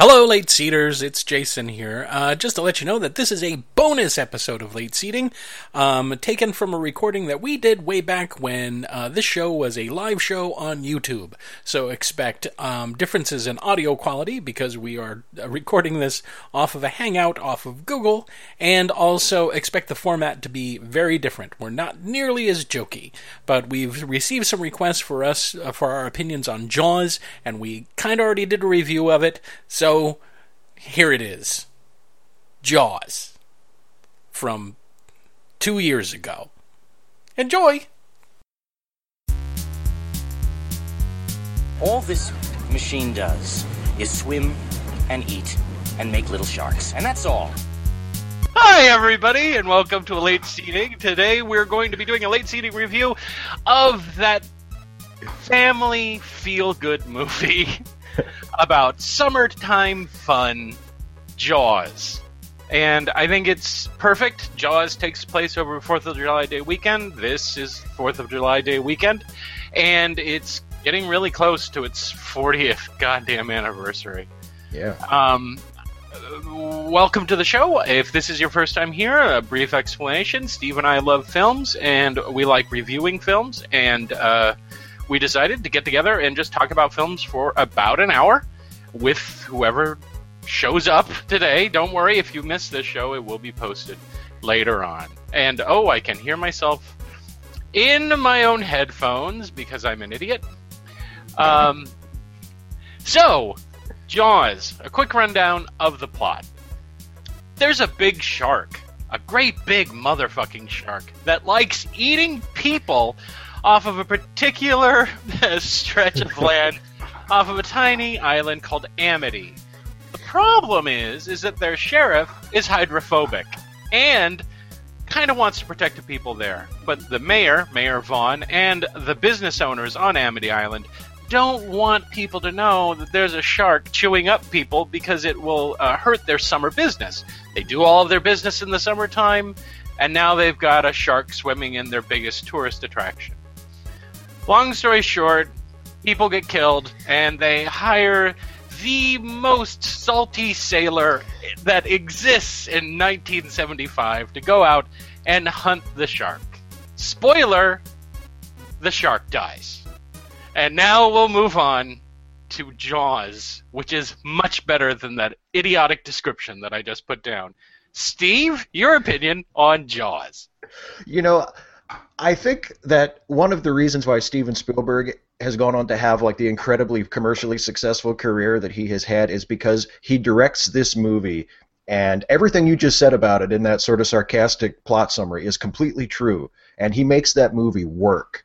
Hello, late seaters. It's Jason here. Uh, just to let you know that this is a bonus episode of Late Seating, um, taken from a recording that we did way back when uh, this show was a live show on YouTube. So expect um, differences in audio quality because we are uh, recording this off of a Hangout off of Google, and also expect the format to be very different. We're not nearly as jokey, but we've received some requests for us uh, for our opinions on Jaws, and we kind of already did a review of it. So so here it is Jaws from two years ago. Enjoy! All this machine does is swim and eat and make little sharks. And that's all. Hi, everybody, and welcome to a late seating. Today we're going to be doing a late seating review of that family feel good movie about summertime fun, Jaws. And I think it's perfect. Jaws takes place over 4th of July Day weekend. This is 4th of July Day weekend. And it's getting really close to its 40th goddamn anniversary. Yeah. Um, welcome to the show. If this is your first time here, a brief explanation. Steve and I love films, and we like reviewing films, and uh, we decided to get together and just talk about films for about an hour with whoever shows up today. Don't worry if you miss this show, it will be posted later on. And oh, I can hear myself in my own headphones because I'm an idiot. Um, so, Jaws, a quick rundown of the plot. There's a big shark, a great big motherfucking shark, that likes eating people off of a particular stretch of land off of a tiny island called Amity. The problem is, is that their sheriff is hydrophobic and kind of wants to protect the people there. But the mayor, Mayor Vaughn, and the business owners on Amity Island don't want people to know that there's a shark chewing up people because it will uh, hurt their summer business. They do all of their business in the summertime, and now they've got a shark swimming in their biggest tourist attraction. Long story short, people get killed, and they hire the most salty sailor that exists in 1975 to go out and hunt the shark. Spoiler the shark dies. And now we'll move on to Jaws, which is much better than that idiotic description that I just put down. Steve, your opinion on Jaws? You know, I think that one of the reasons why Steven Spielberg has gone on to have like the incredibly commercially successful career that he has had is because he directs this movie and everything you just said about it in that sort of sarcastic plot summary is completely true and he makes that movie work.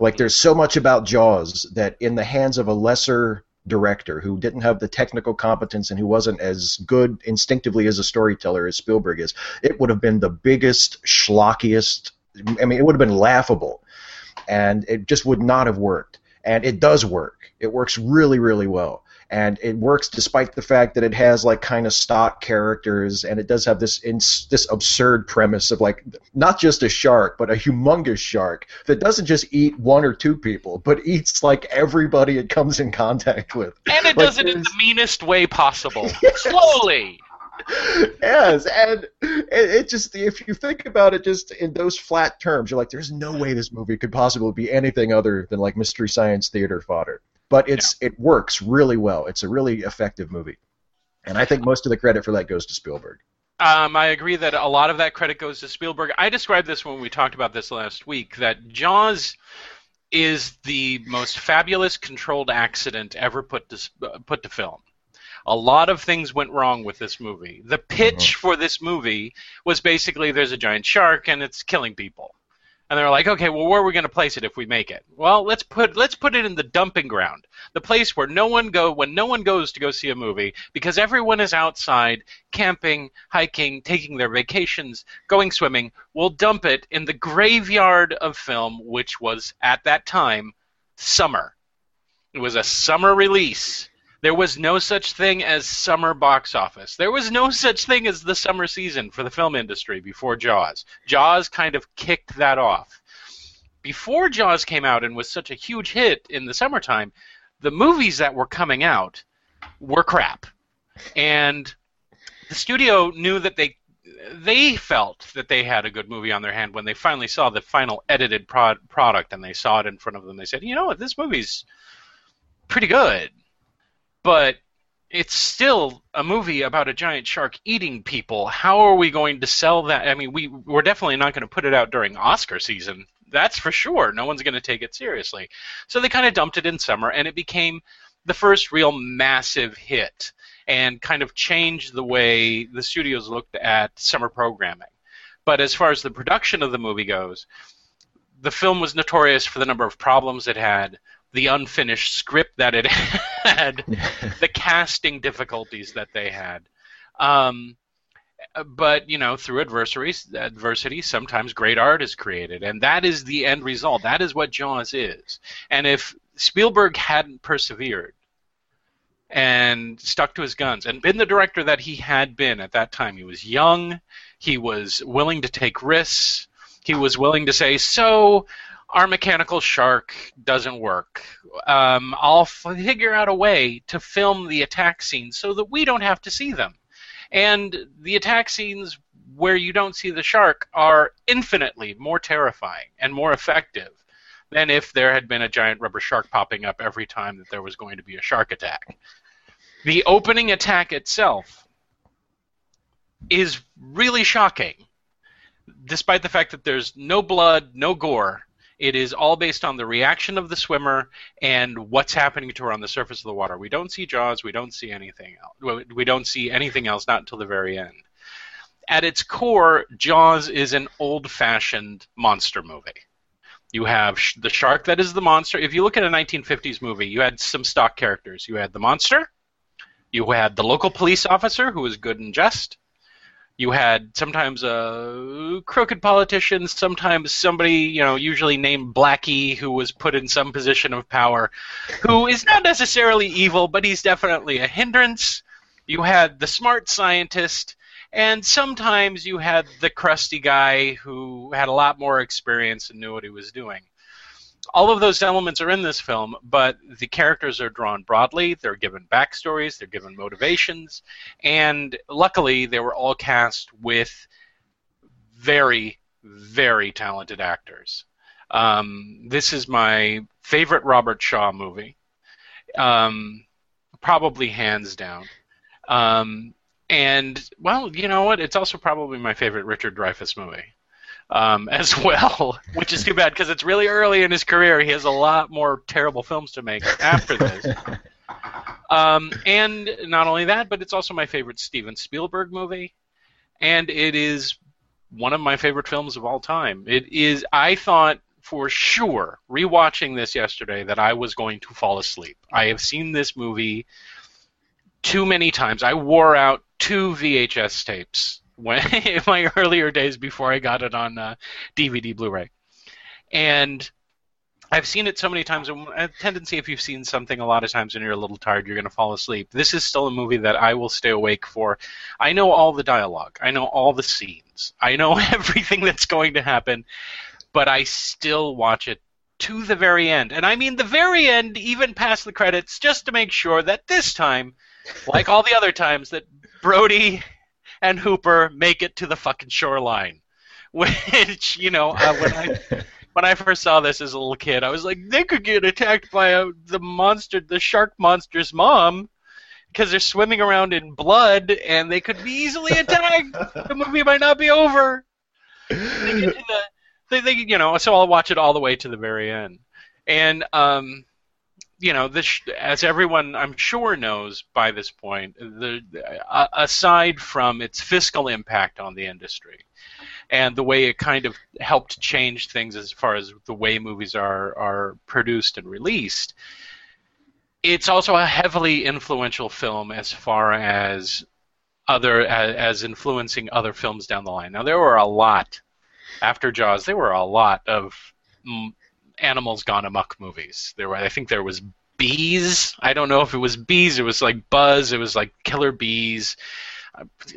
Like there's so much about Jaws that in the hands of a lesser director who didn't have the technical competence and who wasn't as good instinctively as a storyteller as Spielberg is, it would have been the biggest schlockiest I mean, it would have been laughable, and it just would not have worked. And it does work. It works really, really well, and it works despite the fact that it has like kind of stock characters, and it does have this ins- this absurd premise of like not just a shark, but a humongous shark that doesn't just eat one or two people, but eats like everybody it comes in contact with. And it like, does it in the meanest way possible. Yes. Slowly yes, and it, it, just if you think about it just in those flat terms, you're like, there's no way this movie could possibly be anything other than like mystery science theater fodder. But it's yeah. it works really well. It's a really effective movie, and I think most of the credit for that goes to Spielberg. Um, I agree that a lot of that credit goes to Spielberg. I described this when we talked about this last week that Jaws is the most fabulous controlled accident ever put to put to film a lot of things went wrong with this movie. The pitch mm-hmm. for this movie was basically there's a giant shark and it's killing people. And they're like, okay, well, where are we going to place it if we make it? Well, let's put let's put it in the dumping ground, the place where no one go when no one goes to go see a movie because everyone is outside camping, hiking, taking their vacations, going swimming. We'll dump it in the graveyard of film, which was at that time summer. It was a summer release there was no such thing as summer box office. There was no such thing as the summer season for the film industry before Jaws. Jaws kind of kicked that off. Before Jaws came out and was such a huge hit in the summertime, the movies that were coming out were crap. and the studio knew that they they felt that they had a good movie on their hand when they finally saw the final edited pro- product and they saw it in front of them. They said, "You know what? This movie's pretty good, but it's still a movie about a giant shark eating people. How are we going to sell that? I mean, we we're definitely not going to put it out during Oscar season. That's for sure. No one's going to take it seriously. So they kind of dumped it in summer, and it became the first real massive hit and kind of changed the way the studios looked at summer programming. But as far as the production of the movie goes, the film was notorious for the number of problems it had, the unfinished script that it had, the casting difficulties that they had. Um, but you know, through adversity, adversity, sometimes great art is created, and that is the end result. That is what Jaws is. And if Spielberg hadn't persevered and stuck to his guns and been the director that he had been at that time, he was young, he was willing to take risks, he was willing to say, "So, our mechanical shark doesn't work. Um, I'll figure out a way to film the attack scenes so that we don't have to see them." And the attack scenes where you don't see the shark are infinitely more terrifying and more effective than if there had been a giant rubber shark popping up every time that there was going to be a shark attack. The opening attack itself is really shocking, despite the fact that there's no blood, no gore. It is all based on the reaction of the swimmer and what's happening to her on the surface of the water. We don't see Jaws. We don't see anything else. We don't see anything else, not until the very end. At its core, Jaws is an old-fashioned monster movie. You have sh- the shark that is the monster. If you look at a 1950s movie, you had some stock characters. You had the monster. You had the local police officer who was good and just you had sometimes a crooked politician, sometimes somebody, you know, usually named Blackie, who was put in some position of power, who is not necessarily evil, but he's definitely a hindrance. You had the smart scientist, and sometimes you had the crusty guy who had a lot more experience and knew what he was doing all of those elements are in this film, but the characters are drawn broadly. They're given backstories, they're given motivations, and luckily they were all cast with very, very talented actors. Um, this is my favorite Robert Shaw movie, um, probably hands down. Um, and well, you know what? It's also probably my favorite Richard Dreyfuss movie um, as well, which is too bad because it's really early in his career. He has a lot more terrible films to make after this. um, and not only that, but it's also my favorite Steven Spielberg movie, and it is one of my favorite films of all time. It is. I thought for sure rewatching this yesterday that I was going to fall asleep. I have seen this movie too many times. I wore out two VHS tapes when in my earlier days before I got it on uh, DVD Blu-ray, and I've seen it so many times. A tendency, if you've seen something a lot of times and you're a little tired, you're going to fall asleep. This is still a movie that I will stay awake for. I know all the dialogue. I know all the scenes. I know everything that's going to happen, but I still watch it to the very end. And I mean the very end, even past the credits, just to make sure that this time, like all the other times, that Brody and Hooper make it to the fucking shoreline. Which you know, uh, when I when I first saw this as a little kid, I was like, they could get attacked by a, the monster, the shark monster's mom, because they're swimming around in blood, and they could be easily attacked. the movie might not be over. They the, they, they, you know, so I'll watch it all the way to the very end, and um, you know, this as everyone I'm sure knows by this point, the, aside from its fiscal impact on the industry and the way it kind of helped change things as far as the way movies are are produced and released, it's also a heavily influential film as far as other as, as influencing other films down the line. Now there were a lot after Jaws. There were a lot of animals gone amok movies. There were, I think, there was bees. I don't know if it was bees. It was like Buzz. It was like killer bees.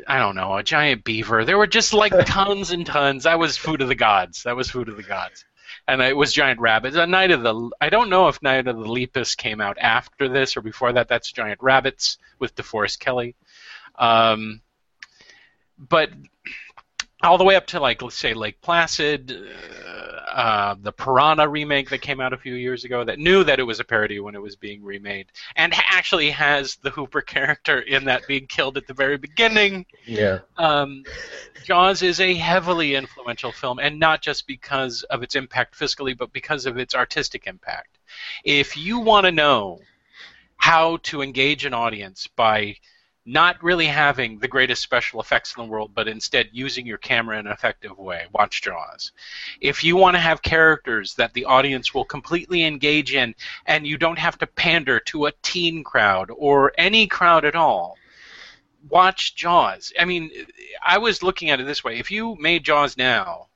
I don't know, a giant beaver. There were just like tons and tons. That was food of the gods. That was food of the gods. and it was Giant Rabbits. A Night of the I don't know if Night of the Lepus came out after this or before that. That's Giant Rabbits with DeForest Kelley. Um, but all the way up to like let's say Lake Placid, uh, the Piranha remake that came out a few years ago that knew that it was a parody when it was being remade, and actually has the Hooper character in that being killed at the very beginning. Yeah. Um, Jaws is a heavily influential film, and not just because of its impact fiscally, but because of its artistic impact. If you want to know how to engage an audience by not really having the greatest special effects in the world, but instead using your camera in an effective way. Watch Jaws. If you want to have characters that the audience will completely engage in, and you don't have to pander to a teen crowd or any crowd at all, watch Jaws. I mean, I was looking at it this way: if you made Jaws now.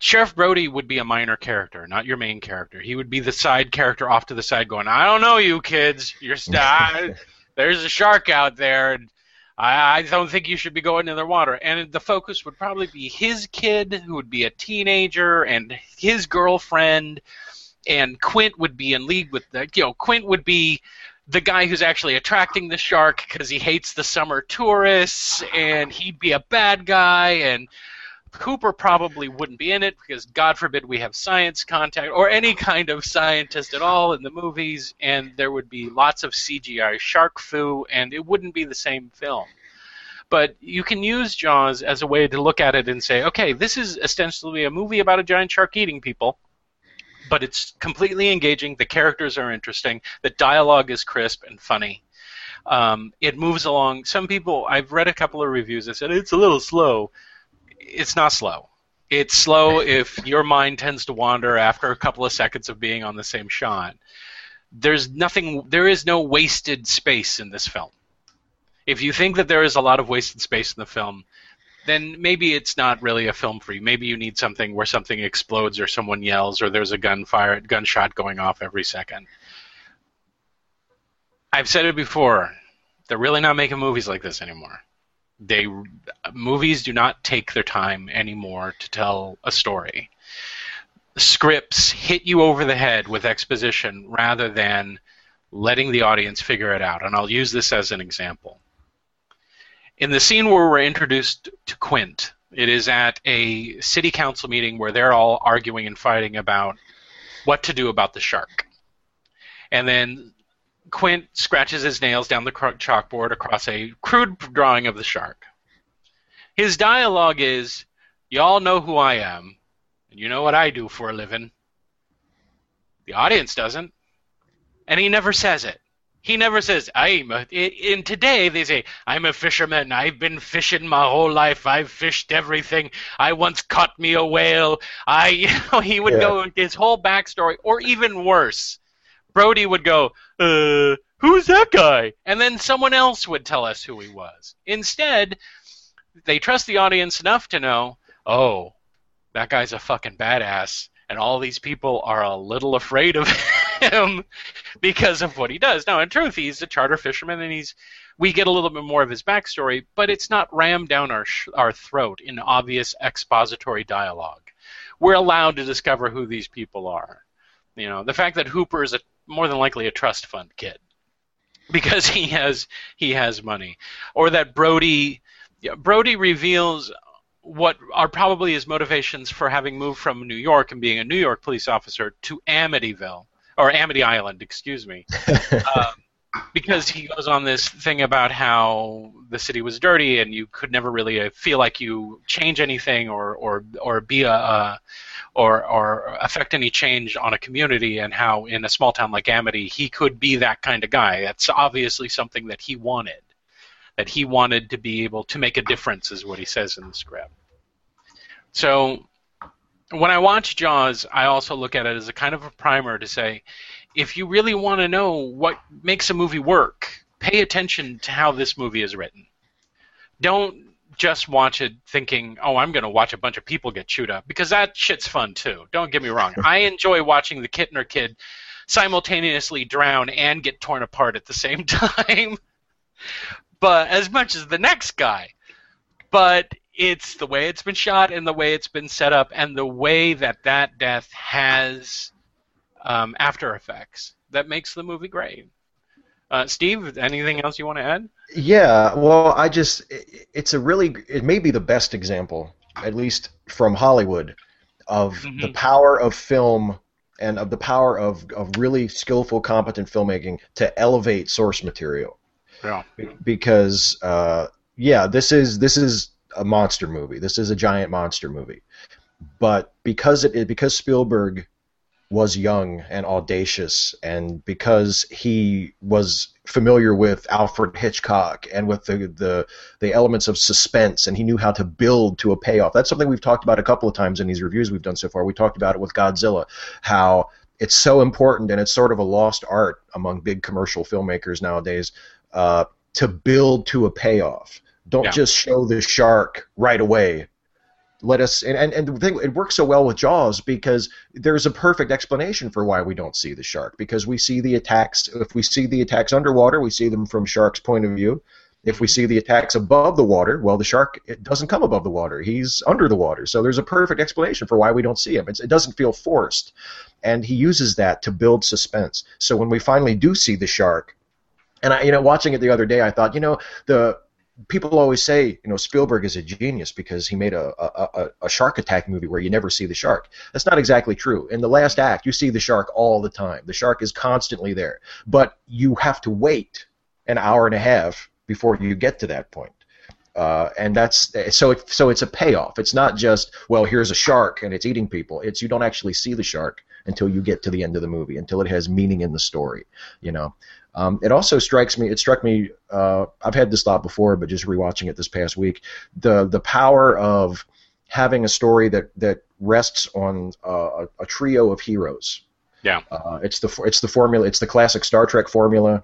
Sheriff Brody would be a minor character, not your main character. He would be the side character off to the side, going, "I don't know you kids. You're st- there's a shark out there, and I, I don't think you should be going in the water. And the focus would probably be his kid, who would be a teenager, and his girlfriend, and Quint would be in league with the, you know, Quint would be the guy who's actually attracting the shark because he hates the summer tourists, and he'd be a bad guy, and Hooper probably wouldn't be in it because God forbid we have science contact or any kind of scientist at all in the movies, and there would be lots of CGI shark foo, and it wouldn't be the same film. But you can use Jaws as a way to look at it and say, okay, this is ostensibly a movie about a giant shark eating people, but it's completely engaging. The characters are interesting. The dialogue is crisp and funny. Um, it moves along. Some people, I've read a couple of reviews that said it's a little slow it's not slow. It's slow if your mind tends to wander after a couple of seconds of being on the same shot. There's nothing. There is no wasted space in this film. If you think that there is a lot of wasted space in the film, then maybe it's not really a film for you. Maybe you need something where something explodes or someone yells or there's a gunfire gunshot going off every second. I've said it before. They're really not making movies like this anymore they movies do not take their time anymore to tell a story. Scripts hit you over the head with exposition rather than letting the audience figure it out. And I'll use this as an example. In the scene where we're introduced to Quint, it is at a city council meeting where they're all arguing and fighting about what to do about the shark. And then Quint scratches his nails down the chalkboard across a crude drawing of the shark. His dialogue is, Y'all know who I am, and you know what I do for a living. The audience doesn't. And he never says it. He never says, I'm a, in today they say, I'm a fisherman. I've been fishing my whole life. I've fished everything. I once caught me a whale. I, you know, he would yeah. go his whole backstory, or even worse Brody would go, uh, who's that guy? And then someone else would tell us who he was. Instead, they trust the audience enough to know, oh, that guy's a fucking badass, and all these people are a little afraid of him because of what he does. Now, in truth, he's a charter fisherman, and he's we get a little bit more of his backstory, but it's not rammed down our sh- our throat in obvious expository dialogue. We're allowed to discover who these people are. You know, the fact that Hooper is a more than likely a trust fund kid because he has he has money, or that Brody Brody reveals what are probably his motivations for having moved from New York and being a New York police officer to Amityville or Amity Island, excuse me. um, because he goes on this thing about how the city was dirty and you could never really uh, feel like you change anything or or or be a, a or or affect any change on a community and how in a small town like Amity he could be that kind of guy. That's obviously something that he wanted. That he wanted to be able to make a difference is what he says in the script. So when I watch Jaws, I also look at it as a kind of a primer to say, if you really want to know what makes a movie work, pay attention to how this movie is written. Don't just watch it thinking, oh, I'm going to watch a bunch of people get chewed up because that shit's fun too. Don't get me wrong. I enjoy watching the Kintner kid simultaneously drown and get torn apart at the same time, but as much as the next guy. But it's the way it's been shot and the way it's been set up and the way that that death has um, after effects that makes the movie great. Uh, Steve, anything else you want to add? Yeah, well, I just it, it's a really it may be the best example, at least from Hollywood, of Mhm. the power of film and of the power of of really skillful, competent filmmaking to elevate source material. Yeah. because uh, yeah, this is this is a monster movie. This is a giant monster movie, but because it because Spielberg was young and audacious, and because he was familiar with Alfred Hitchcock and with the the the elements of suspense, and he knew how to build to a payoff. That's something we've talked about a couple of times in these reviews we've done so far. We talked about it with Godzilla, how it's so important and it's sort of a lost art among big commercial filmmakers nowadays uh, to build to a payoff. Don't Yeah. just show the shark right away. Let us and, and, and the thing it works so well with Jaws because there's a perfect explanation for why we don't see the shark because we see the attacks if we see the attacks underwater we see them from shark's point of view. If we see the attacks above the water well the shark it doesn't come above the water. He's under the water. So there's a perfect explanation for why we don't see him. It's, it doesn't feel forced. And he uses that to build suspense. So when we finally do see the shark and I, you know, watching it the other day, I thought, you know, the people always say, you know, Spielberg is a genius because he made a, a, a, shark attack movie where you never see the shark. That's not exactly true. In the last act, you see the shark all the time. The shark is constantly there, but you have to wait an hour and a half before you get to that point. Uh, and that's so. It, so it's a payoff. It's not just well, here's a shark and it's eating people. It's you don't actually see the shark until you get to the end of the movie, until it has meaning in the story. You know, um, it also strikes me. It struck me. Uh, I've had this thought before, but just rewatching it this past week, the the power of having a story that that rests on uh, a, a trio of heroes. Yeah. Uh, it's the it's the formula. It's the classic Star Trek formula.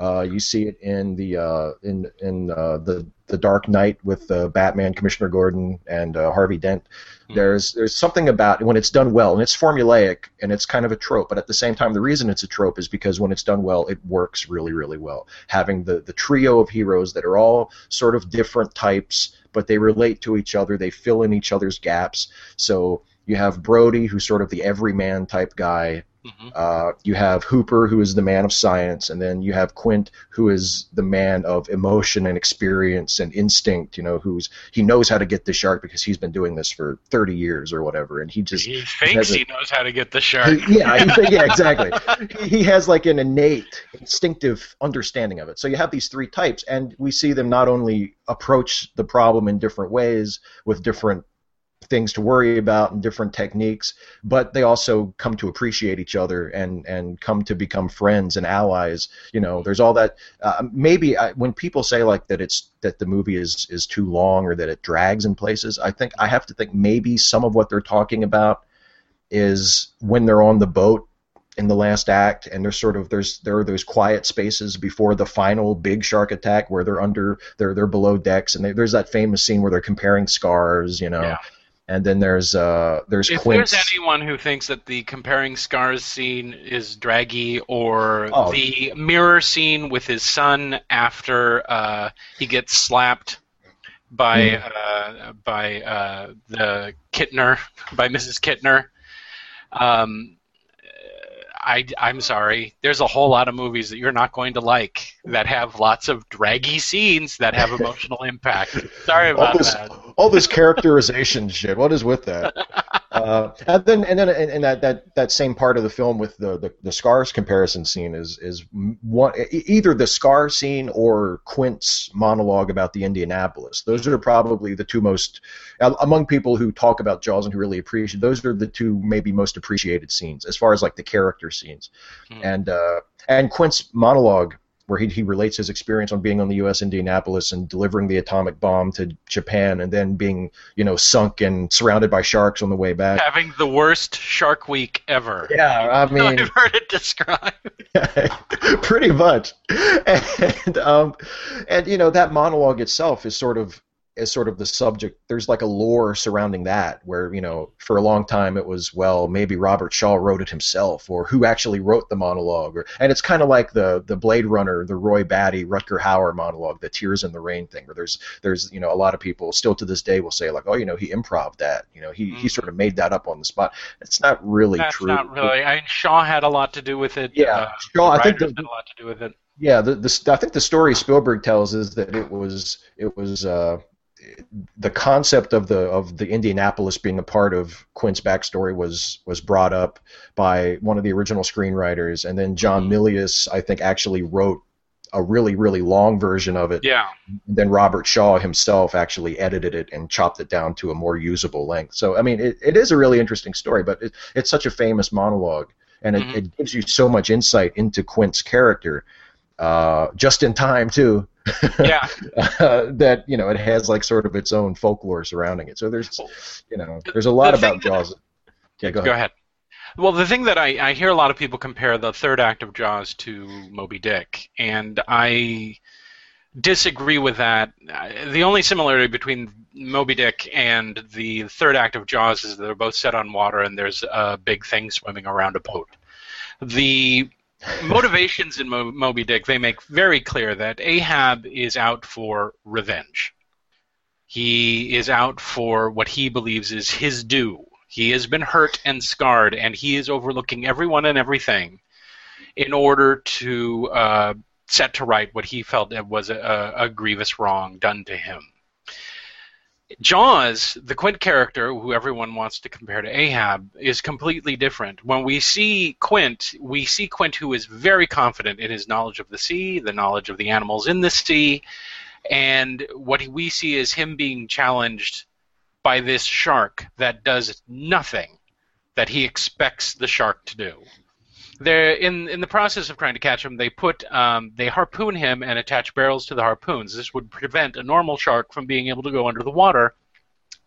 Uh, you see it in the uh, in in uh, the the Dark Knight with uh, Batman, Commissioner Gordon, and uh, Harvey Dent. Hmm. There's there's something about when it's done well, and it's formulaic, and it's kind of a trope. But at the same time, the reason it's a trope is because when it's done well, it works really really well. Having the the trio of heroes that are all sort of different types, but they relate to each other. They fill in each other's gaps. So you have Brody, who's sort of the everyman type guy. Hmm Uh, you have Hooper, who is the man of science, and then you have Quint, who is the man of emotion and experience and instinct. You know, who's he knows how to get the shark because he's been doing this for 30 years or whatever, and he just He thinks he knows how to get the shark. he- yeah, he, yeah, exactly. He, he has like an innate, instinctive understanding of it. So you have these three types, and we see them not only approach the problem in different ways with different things to worry about and different techniques, but they also come to appreciate each other and and come to become friends and allies. You know, there's all that. Uh, maybe I, when people say like that, it's that the movie is is too long or that it drags in places. I think I have to think maybe some of what they're talking about is when they're on the boat in the last act and there's sort of there's there are those quiet spaces before the final big shark attack where they're under they're they're below decks and they, there's that famous scene where they're comparing scars you know Yeah. And then there's uh there's If Quint's there's anyone who thinks that the comparing scars scene is draggy, or Oh. the mirror scene with his son after uh, he gets slapped by uh, by uh, the Kintner, by Mrs. Kintner, um, I, I'm sorry. There's a whole lot of movies that you're not going to like that have lots of draggy scenes that have emotional impact. Sorry all about this that. all this characterization shit. What is with that? Uh, and then and then and, that, that that same part of the film with the, the, the scars comparison scene is is one either the scar scene or Quint's monologue about the Indianapolis. Those are probably the two most among people who talk about Jaws and who really appreciate. Those are the two maybe most appreciated scenes as far as like the character scenes, Hmm. and uh, and Quint's monologue where he, he relates his experience on being on the U.S. Indianapolis and delivering the atomic bomb to Japan, and then being you know sunk and surrounded by sharks on the way back. Having the worst Shark Week ever. Yeah, I mean, I've heard it described. pretty much. And um, and you know that monologue itself is sort of as sort of the subject. There's like a lore surrounding that, where you know, for a long time it was well, maybe Robert Shaw wrote it himself, or who actually wrote the monologue, or and it's kind of like the the Blade Runner, the Roy Batty, Rutger Hauer monologue, the Tears in the Rain thing, where there's there's you know a lot of people still to this day will say like, oh, you know, he improv that, you know, he Mm-hmm. he sort of made that up on the spot. It's not really That's true. not really. I mean, Shaw had a lot to do with it. Yeah, uh, Shaw, I think the- had a lot to do with it. Yeah, the, the I think the story Spielberg tells is that it was it was uh, the concept of the of the Indianapolis being a part of Quint's backstory was was brought up by one of the original screenwriters, and then John Milius I think actually wrote a really really long version of it. Yeah. Then Robert Shaw himself actually edited it and chopped it down to a more usable length. So I mean, it, it is a really interesting story, but it, it's such a famous monologue, and it, Mhm. it gives you so much insight into Quint's character, uh, just in time too. Yeah. uh, that you know it has like sort of its own folklore surrounding it. So there's you know there's a lot The about that- Jaws. Yeah, go ahead. Go ahead. Well, the thing that I, I hear a lot of people compare the third act of Jaws to Moby Dick, and I disagree with that. The only similarity between Moby Dick and the third act of Jaws is they're both set on water and there's a big thing swimming around a boat. The motivations in Mo- Moby Dick, they make very clear that Ahab is out for revenge. He is out for what he believes is his due. He has been hurt and scarred, and he is overlooking everyone and everything in order to uh, set to right what he felt was a, a grievous wrong done to him. Jaws, the Quint character, who everyone wants to compare to Ahab, is completely different. When we see Quint, we see Quint who is very confident in his knowledge of the sea, the knowledge of the animals in the sea, and what we see is him being challenged by this shark that does nothing that he expects the shark to do. They're in in the process of trying to catch him. They put um, they harpoon him and attach barrels to the harpoons. This would prevent a normal shark from being able to go under the water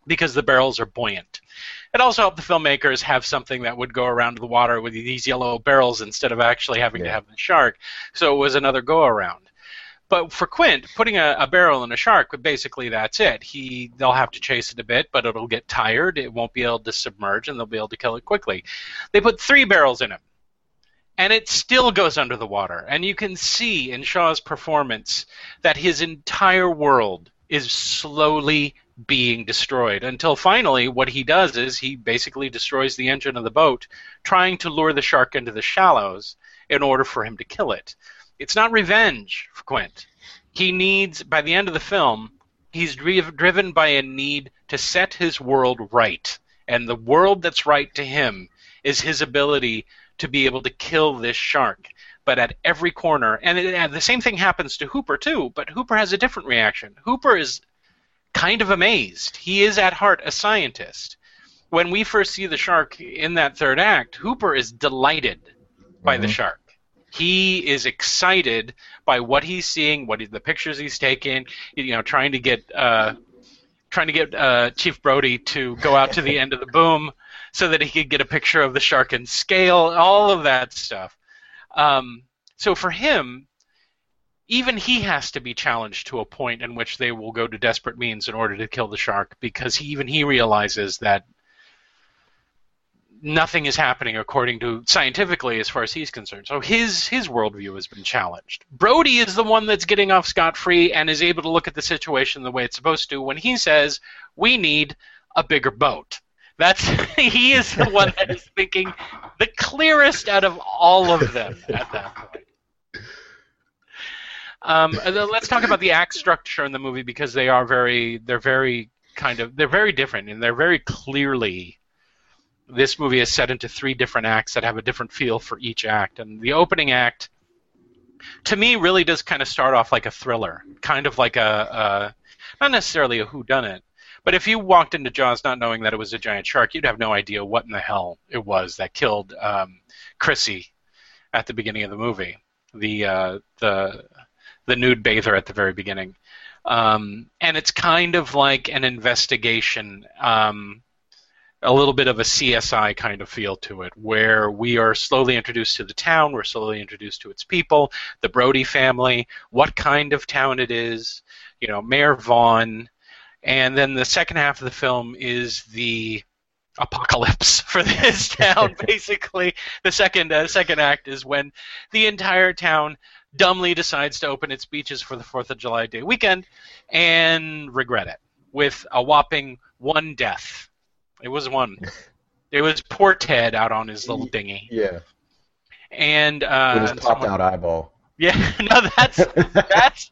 because the barrels are buoyant. It also helped the filmmakers have something that would go around the water with these yellow barrels instead of actually having to have the shark. So it was another go around. But for Quint, putting a, a barrel in a shark, basically that's it. He they'll have to chase it a bit, but it'll get tired. It won't be able to submerge, and they'll be able to kill it quickly. They put three barrels in him, and it still goes under the water. And you can see in Shaw's performance that his entire world is slowly being destroyed until finally what he does is he basically destroys the engine of the boat trying to lure the shark into the shallows in order for him to kill it it's not revenge for Quint. He needs, by the end of the film, he's dri- driven by a need to set his world right. And the world that's right to him is his ability to be able to kill this shark. But at every corner, and, it, and the same thing happens to Hooper too, but Hooper has a different reaction. Hooper is kind of amazed. He is at heart a scientist. When we first see the shark in that third act, Hooper is delighted by the Mhm. shark. He is excited by what he's seeing, what he, the pictures he's taking. You know, trying to get uh, trying to get uh, Chief Brody to go out to the end of the boom so that he could get a picture of the shark and scale. All of that stuff. Um, so for him, even he has to be challenged to a point in which they will go to desperate means in order to kill the shark because he, even he realizes that nothing is happening according to scientifically as far as he's concerned. So his his worldview has been challenged. Brody is the one that's getting off scot free and is able to look at the situation the way it's supposed to when he says we need a bigger boat. That's he is the one that is thinking the clearest out of all of them at that point. Um, let's talk about the act structure in the movie because they are very they're very kind of they're very different and they're very clearly this movie is set into three different acts that have a different feel for each act. And the opening act, to me, really does kind of start off like a thriller, kind of like a, a not necessarily a whodunit, but if you walked into Jaws not knowing that it was a giant shark, you'd have no idea what in the hell it was that killed um, Chrissy at the beginning of the movie, the uh, the the nude bather at the very beginning. Um, and it's kind of like an investigation. Um, a little bit of a CSI kind of feel to it, where we are slowly introduced to the town, we're slowly introduced to its people, the Brody family, what kind of town it is, you know, Mayor Vaughn, and then the second half of the film is the apocalypse for this town. Basically, the second uh, second act is when the entire town dumbly decides to open its beaches for the Fourth of July Day weekend and regret it with a whopping one death. It was one. It was poor Ted out on his little dinghy, Yeah, and uh, with his popped someone- out eyeball. Yeah, no, that's that's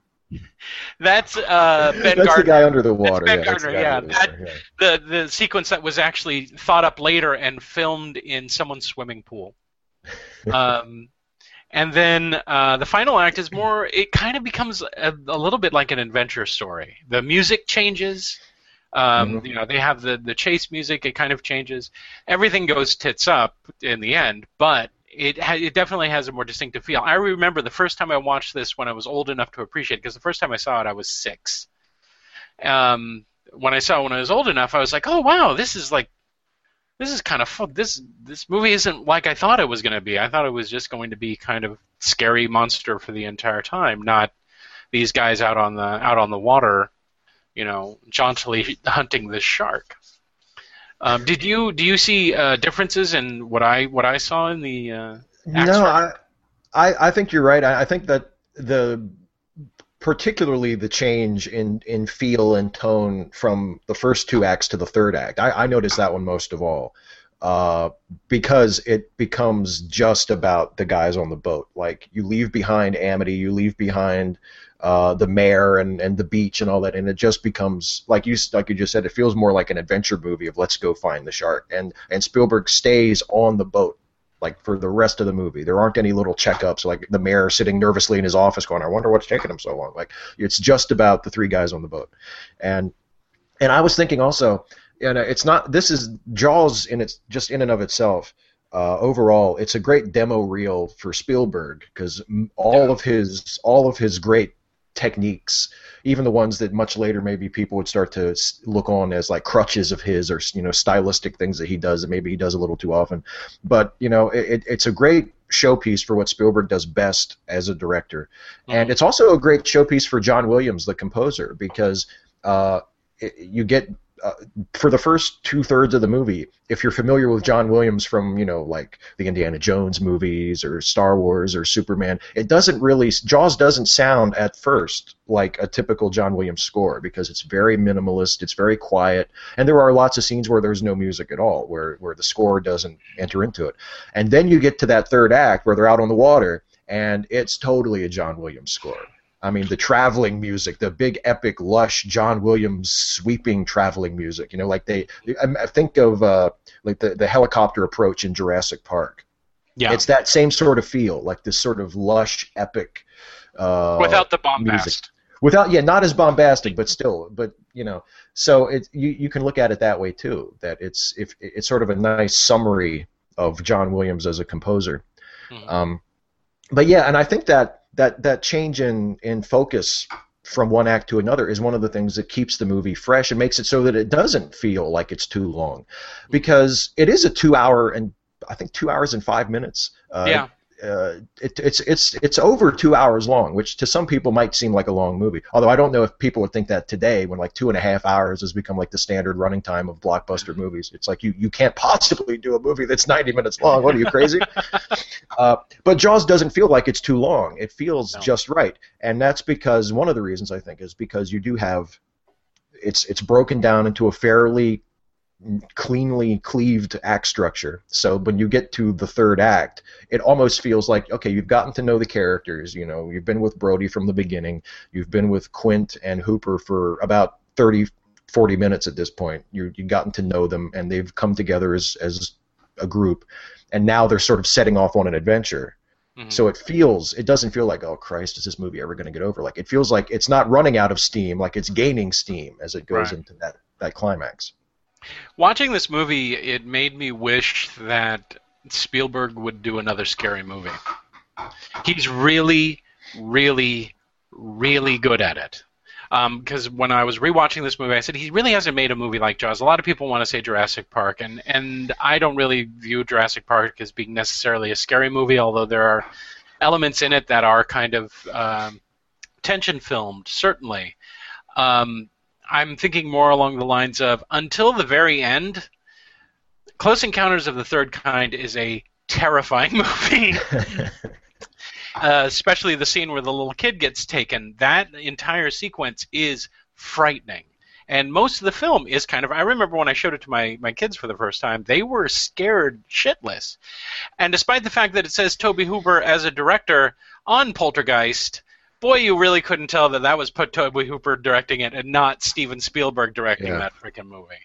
that's uh, Ben That's the Gardner. guy under the water. Ben yeah, that's the Gardner, yeah, the that- water, yeah. the the sequence that was actually thought up later and filmed in someone's swimming pool. Um, and then uh, the final act is more. It kind of becomes a, a little bit like an adventure story. The music changes. Um, Mhm. You know, they have the the chase music. It kind of changes. Everything goes tits up in the end, but it ha- it definitely has a more distinctive feel. I remember the first time I watched this when I was old enough to appreciate it because the first time I saw it I was six. Um, when I saw it when I was old enough, I was like, oh wow, this is like this is kind of fun. This this movie isn't like I thought it was going to be. I thought it was just going to be kind of scary monster for the entire time, not these guys out on the out on the water, you know, jauntily hunting this shark. Um, did you do you see uh, differences in what I what I saw in the? Uh, No, I, I, I think you're right. I, I think that the particularly the change in, in feel and tone from the first two acts to the third act. I, I noticed that one most of all. Uh, because it becomes just about the guys on the boat. Like you leave behind Amity, you leave behind uh, the mayor and, and the beach and all that, and it just becomes like you like you just said. It feels more like an adventure movie of let's go find the shark. And and Spielberg stays on the boat like for the rest of the movie. There aren't any little checkups like the mayor sitting nervously in his office going, "I wonder what's taking him so long." Like it's just about the three guys on the boat. And and I was thinking also, and it's not this is Jaws in its just in and of itself. Uh, overall, it's a great demo reel for Spielberg because all of his all of his great techniques, even the ones that much later maybe people would start to look on as like crutches of his or you know stylistic things that he does that maybe he does a little too often. But you know, it, it- it's a great showpiece for what Spielberg does best as a director, and it's also a great showpiece for John Williams, the composer, because uh, you get. Uh, for the first two thirds of the movie, if you're familiar with John Williams from, you know, like the Indiana Jones movies or Star Wars or Superman, it doesn't really, Jaws doesn't sound at first like a typical John Williams score because it's very minimalist, it's very quiet, and there are lots of scenes where there's no music at all, where, where the score doesn't enter into it. And then you get to that third act where they're out on the water, and it's totally a John Williams score. I mean, the traveling music, the big, epic, lush John Williams sweeping traveling music. You know, like they, I think of uh, like the, the helicopter approach in Jurassic Park. yeah, It's that same sort of feel, like this sort of lush, epic. Uh, without the bombast. music. without yeah not as bombastic but still but you know so it you, you can look at it that way too that it's if it's sort of a nice summary of John Williams as a composer Mhm. um, but yeah and I think that that that change in in focus from one act to another is one of the things that keeps the movie fresh and makes it so that it doesn't feel like it's too long. Because it is a two hour and I think two hours and five minutes uh, yeah, uh, it, it's it's it's over two hours long, which to some people might seem like a long movie. Although I don't know if people would think that today, when like two and a half hours has become like the standard running time of blockbuster movies. It's like you you can't possibly do a movie that's ninety minutes long. What are you crazy? uh, but Jaws doesn't feel like it's too long. It feels No. just right, and that's because one of the reasons I think is because you do have it's it's broken down into a fairly cleanly cleaved act structure. So when you get to the third act, it almost feels like okay, you've gotten to know the characters. You know, you've been with Brody from the beginning. You've been with Quint and Hooper for about 30, 40 minutes at this point. You you've gotten to know them, and they've come together as as a group, and now they're sort of setting off on an adventure. Mhm. So it feels, it doesn't feel like, oh Christ, is this movie ever going to get over? Like it feels like it's not running out of steam, like it's gaining steam as it goes Right. into that that climax. Watching this movie, it made me wish that Spielberg would do another scary movie. He's really, really, really good at it. Because when I was rewatching this movie, I said he really hasn't made a movie like Jaws. A lot of people want to say Jurassic Park, and and I don't really view Jurassic Park as being necessarily a scary movie, although there are elements in it that are kind of um, tension filmed, certainly. Um, I'm thinking more along the lines of until the very end. Close Encounters of the Third Kind is a terrifying movie. uh, especially the scene where the little kid gets taken. That entire sequence is frightening. And most of the film is kind of. I remember when I showed it to my, my kids for the first time, they were scared shitless. And despite the fact that it says Tobe Hooper as a director on Poltergeist, boy, you really couldn't tell that that was put Tobe Hooper directing it and not Steven Spielberg directing Yeah. that freaking movie.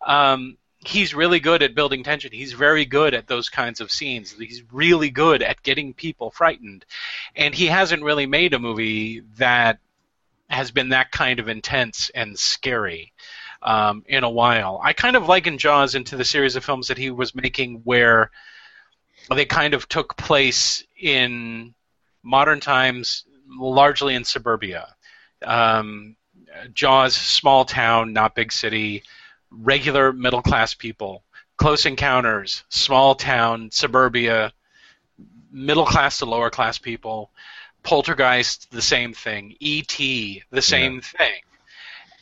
Um, he's really good at building tension. He's very good at those kinds of scenes. He's really good at getting people frightened. And he hasn't really made a movie that has been that kind of intense and scary um, in a while. I kind of liken Jaws into the series of films that he was making where they kind of took place in modern times, largely in suburbia. Um, Jaws, small town, not big city, regular middle class people. Close Encounters, small town, suburbia, middle class to lower class people. Poltergeist, the same thing. E.T., the same thing.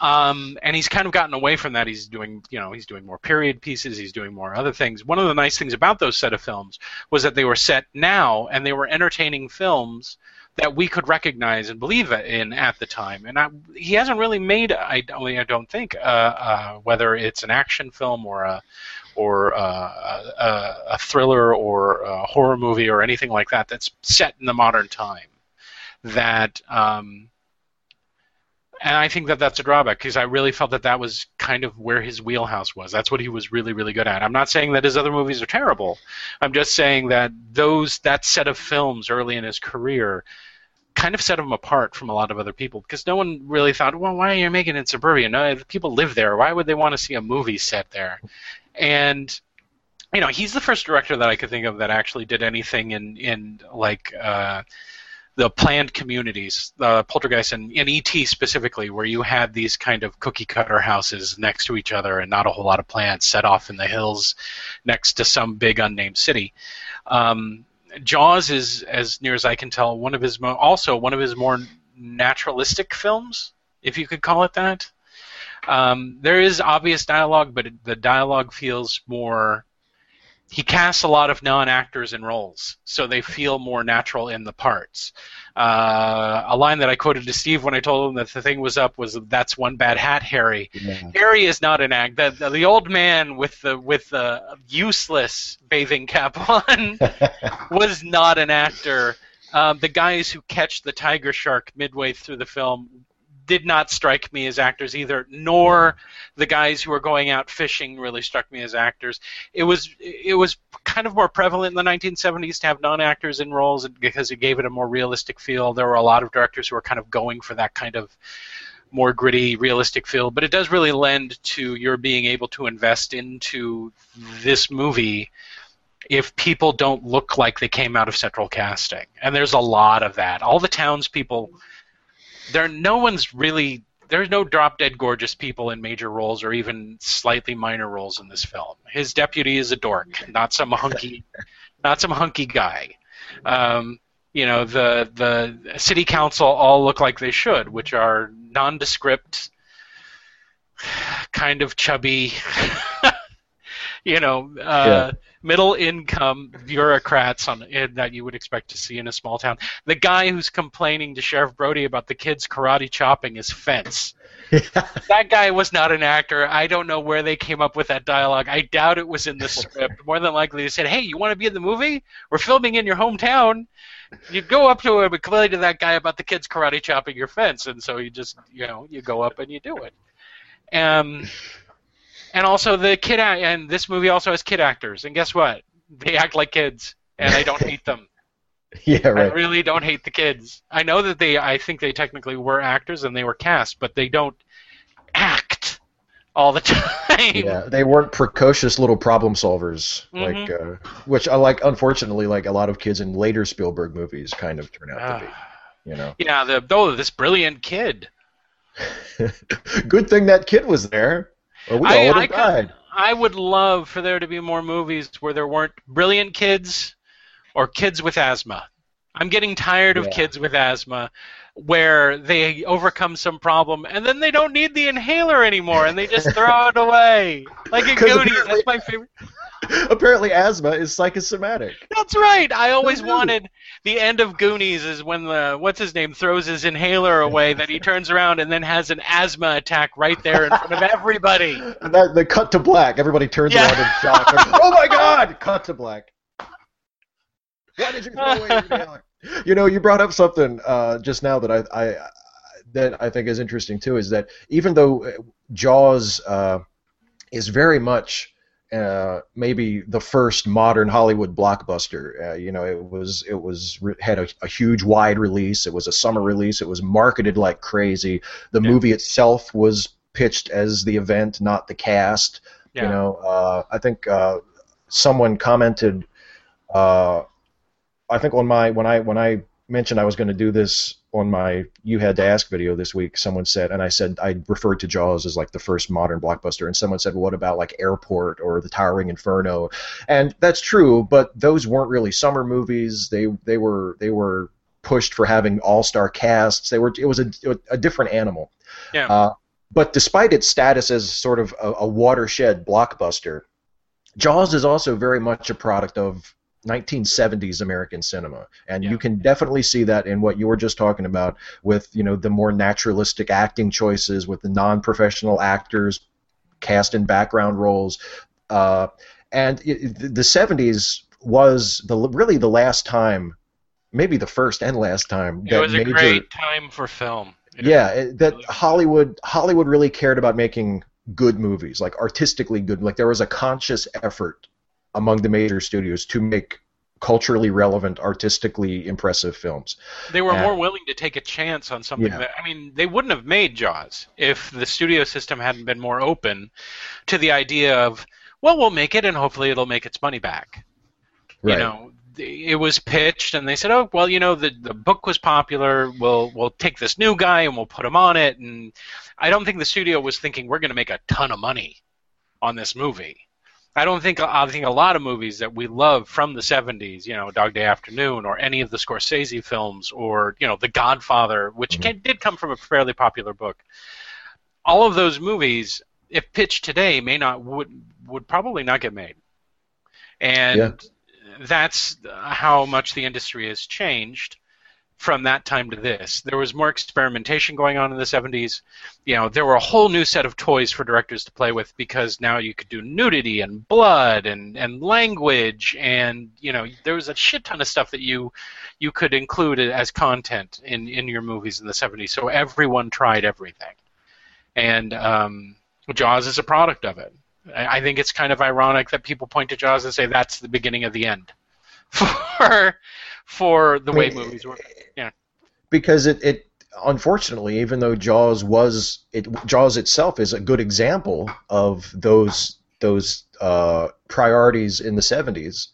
Um, and he's kind of gotten away from that. He's doing, you know, he's doing more period pieces. He's doing more other things. One of the nice things about those set of films was that they were set now, and they were entertaining films that we could recognize and believe in at the time. And I, he hasn't really made, I, I don't think, uh, uh, whether it's an action film or a or uh, a, a thriller or a horror movie or anything like that that's set in the modern time. That um, and I think that that's a drawback because I really felt that that was kind of where his wheelhouse was. That's what he was really, really good at. I'm not saying that his other movies are terrible. I'm just saying that those that set of films early in his career kind of set him apart from a lot of other people because no one really thought, well, why are you making it in suburbia? No, people live there. Why would they want to see a movie set there? And you know, he's the first director that I could think of that actually did anything in in like uh, the planned communities, uh, Poltergeist and, and ET specifically, where you had these kind of cookie cutter houses next to each other and not a whole lot of plants set off in the hills next to some big unnamed city. Um, Jaws is, as near as I can tell, one of his mo- also one of his more naturalistic films, if you could call it that. Um, there is obvious dialogue, but it, the dialogue feels more. He casts a lot of non-actors in roles, so they feel more natural in the parts. Uh, a line that I quoted to Steve when I told him that the thing was up was, "That's one bad hat, Harry." Yeah. Harry is not an act. The, the, the old man with the with the useless bathing cap on was not an actor. Um, the guys who catch the tiger shark midway through the film did not strike me as actors either, nor the guys who were going out fishing really struck me as actors. It was it was kind of more prevalent in the 1970s to have non-actors in roles because it gave it a more realistic feel. There were a lot of directors who were kind of going for that kind of more gritty, realistic feel, but it does really lend to your being able to invest into this movie if people don't look like they came out of central casting. And there's a lot of that. All the townspeople there no one's really there's no drop dead gorgeous people in major roles or even slightly minor roles in this film. His deputy is a dork, not some hunky not some hunky guy. Um, you know, the the city council all look like they should, which are nondescript, kind of chubby, you know, uh, middle income bureaucrats on in, that you would expect to see in a small town. The guy who's complaining to Sheriff Brody about the kids karate chopping his fence. that guy was not an actor. I don't know where they came up with that dialogue. I doubt it was in the script. More than likely, they said, "Hey, you want to be in the movie? We're filming in your hometown." You go up to him and complain to that guy about the kids karate chopping your fence, and so you just, you know, you go up and you do it. Um, and also the kid, act- and this movie also has kid actors, and guess what? They act like kids, and I don't hate them. yeah, right. I really don't hate the kids. I know that they, I think they technically were actors and they were cast, but they don't act all the time. Yeah, they weren't precocious little problem solvers, Mm-hmm. like uh, which I like. Unfortunately, like a lot of kids in later Spielberg movies kind of turn out to be. You know, Yeah, the oh, this brilliant kid. good thing that kid was there, or we I, would I, could- died. I would love for there to be more movies where there weren't brilliant kids or kids with asthma. I'm getting tired of Yeah. kids with asthma. where they overcome some problem and then they don't need the inhaler anymore and they just throw it away. Like in Goonies, that's my favorite. Apparently, asthma is psychosomatic. That's right. I always wanted the end of Goonies is when the what's his name throws his inhaler away, that he turns around and then has an asthma attack right there in front of everybody. And that, the cut to black. Everybody turns Yeah. around in shock. Oh my God! Cut to black. Why did you throw away your inhaler? You know, you brought up something uh, just now that I, I that I think is interesting too. Is that even though uh, Jaws uh, is very much uh, maybe the first modern Hollywood blockbuster. Uh, you know, it was it was had a, a huge wide release. It was a summer release. It was marketed like crazy. The Yeah. movie itself was pitched as the event, not the cast. Yeah. You know, uh, I think uh, someone commented. Uh, I think on my when I when I mentioned I was going to do this on my you had to ask video this week, someone said, and I said I referred to Jaws as like the first modern blockbuster, and someone said, well, what about like Airport or The Towering Inferno? And that's true, but those weren't really summer movies. They they were they were pushed for having all star casts. They were it was a, a different animal. Yeah. Uh, but despite its status as sort of a, a watershed blockbuster, Jaws is also very much a product of 1970s American cinema, and Yeah. you can definitely see that in what you were just talking about with you know the more naturalistic acting choices, with the non-professional actors cast in background roles, uh, and it, the 70s was the really the last time, maybe the first and last time It that was a major great time for film. It yeah it, that really- hollywood hollywood really cared about making good movies like artistically good like there was a conscious effort among the major studios to make culturally relevant artistically impressive films They were Yeah. more willing to take a chance on something Yeah. that I mean, they wouldn't have made Jaws if the studio system hadn't been more open to the idea of, well, we'll make it and hopefully it'll make its money back. right You know, it was pitched and they said, "Oh, well, you know, the the book was popular. We'll we'll take this new guy and we'll put him on it." And I don't think the studio was thinking we're going to make a ton of money on this movie. I don't think I think a lot of movies that we love from the 70s, you know, Dog Day Afternoon or any of the Scorsese films or, you know, The Godfather, which Mhm. can, did come from a fairly popular book. All of those movies if pitched today may not would would probably not get made. And Yeah. that's how much the industry has changed from that time to this. There was more experimentation going on in the 70s. You know, there were a whole new set of toys for directors to play with because now you could do nudity and blood and, and language and you know there was a shit ton of stuff that you you could include as content in in your movies in the 70s. So everyone tried everything, and um, Jaws is a product of it. I I think it's kind of ironic that people point to Jaws and say that's the beginning of the end for for the way I mean, movies work. because it, it unfortunately even though jaws was it jaws itself is a good example of those those uh, priorities in the 70s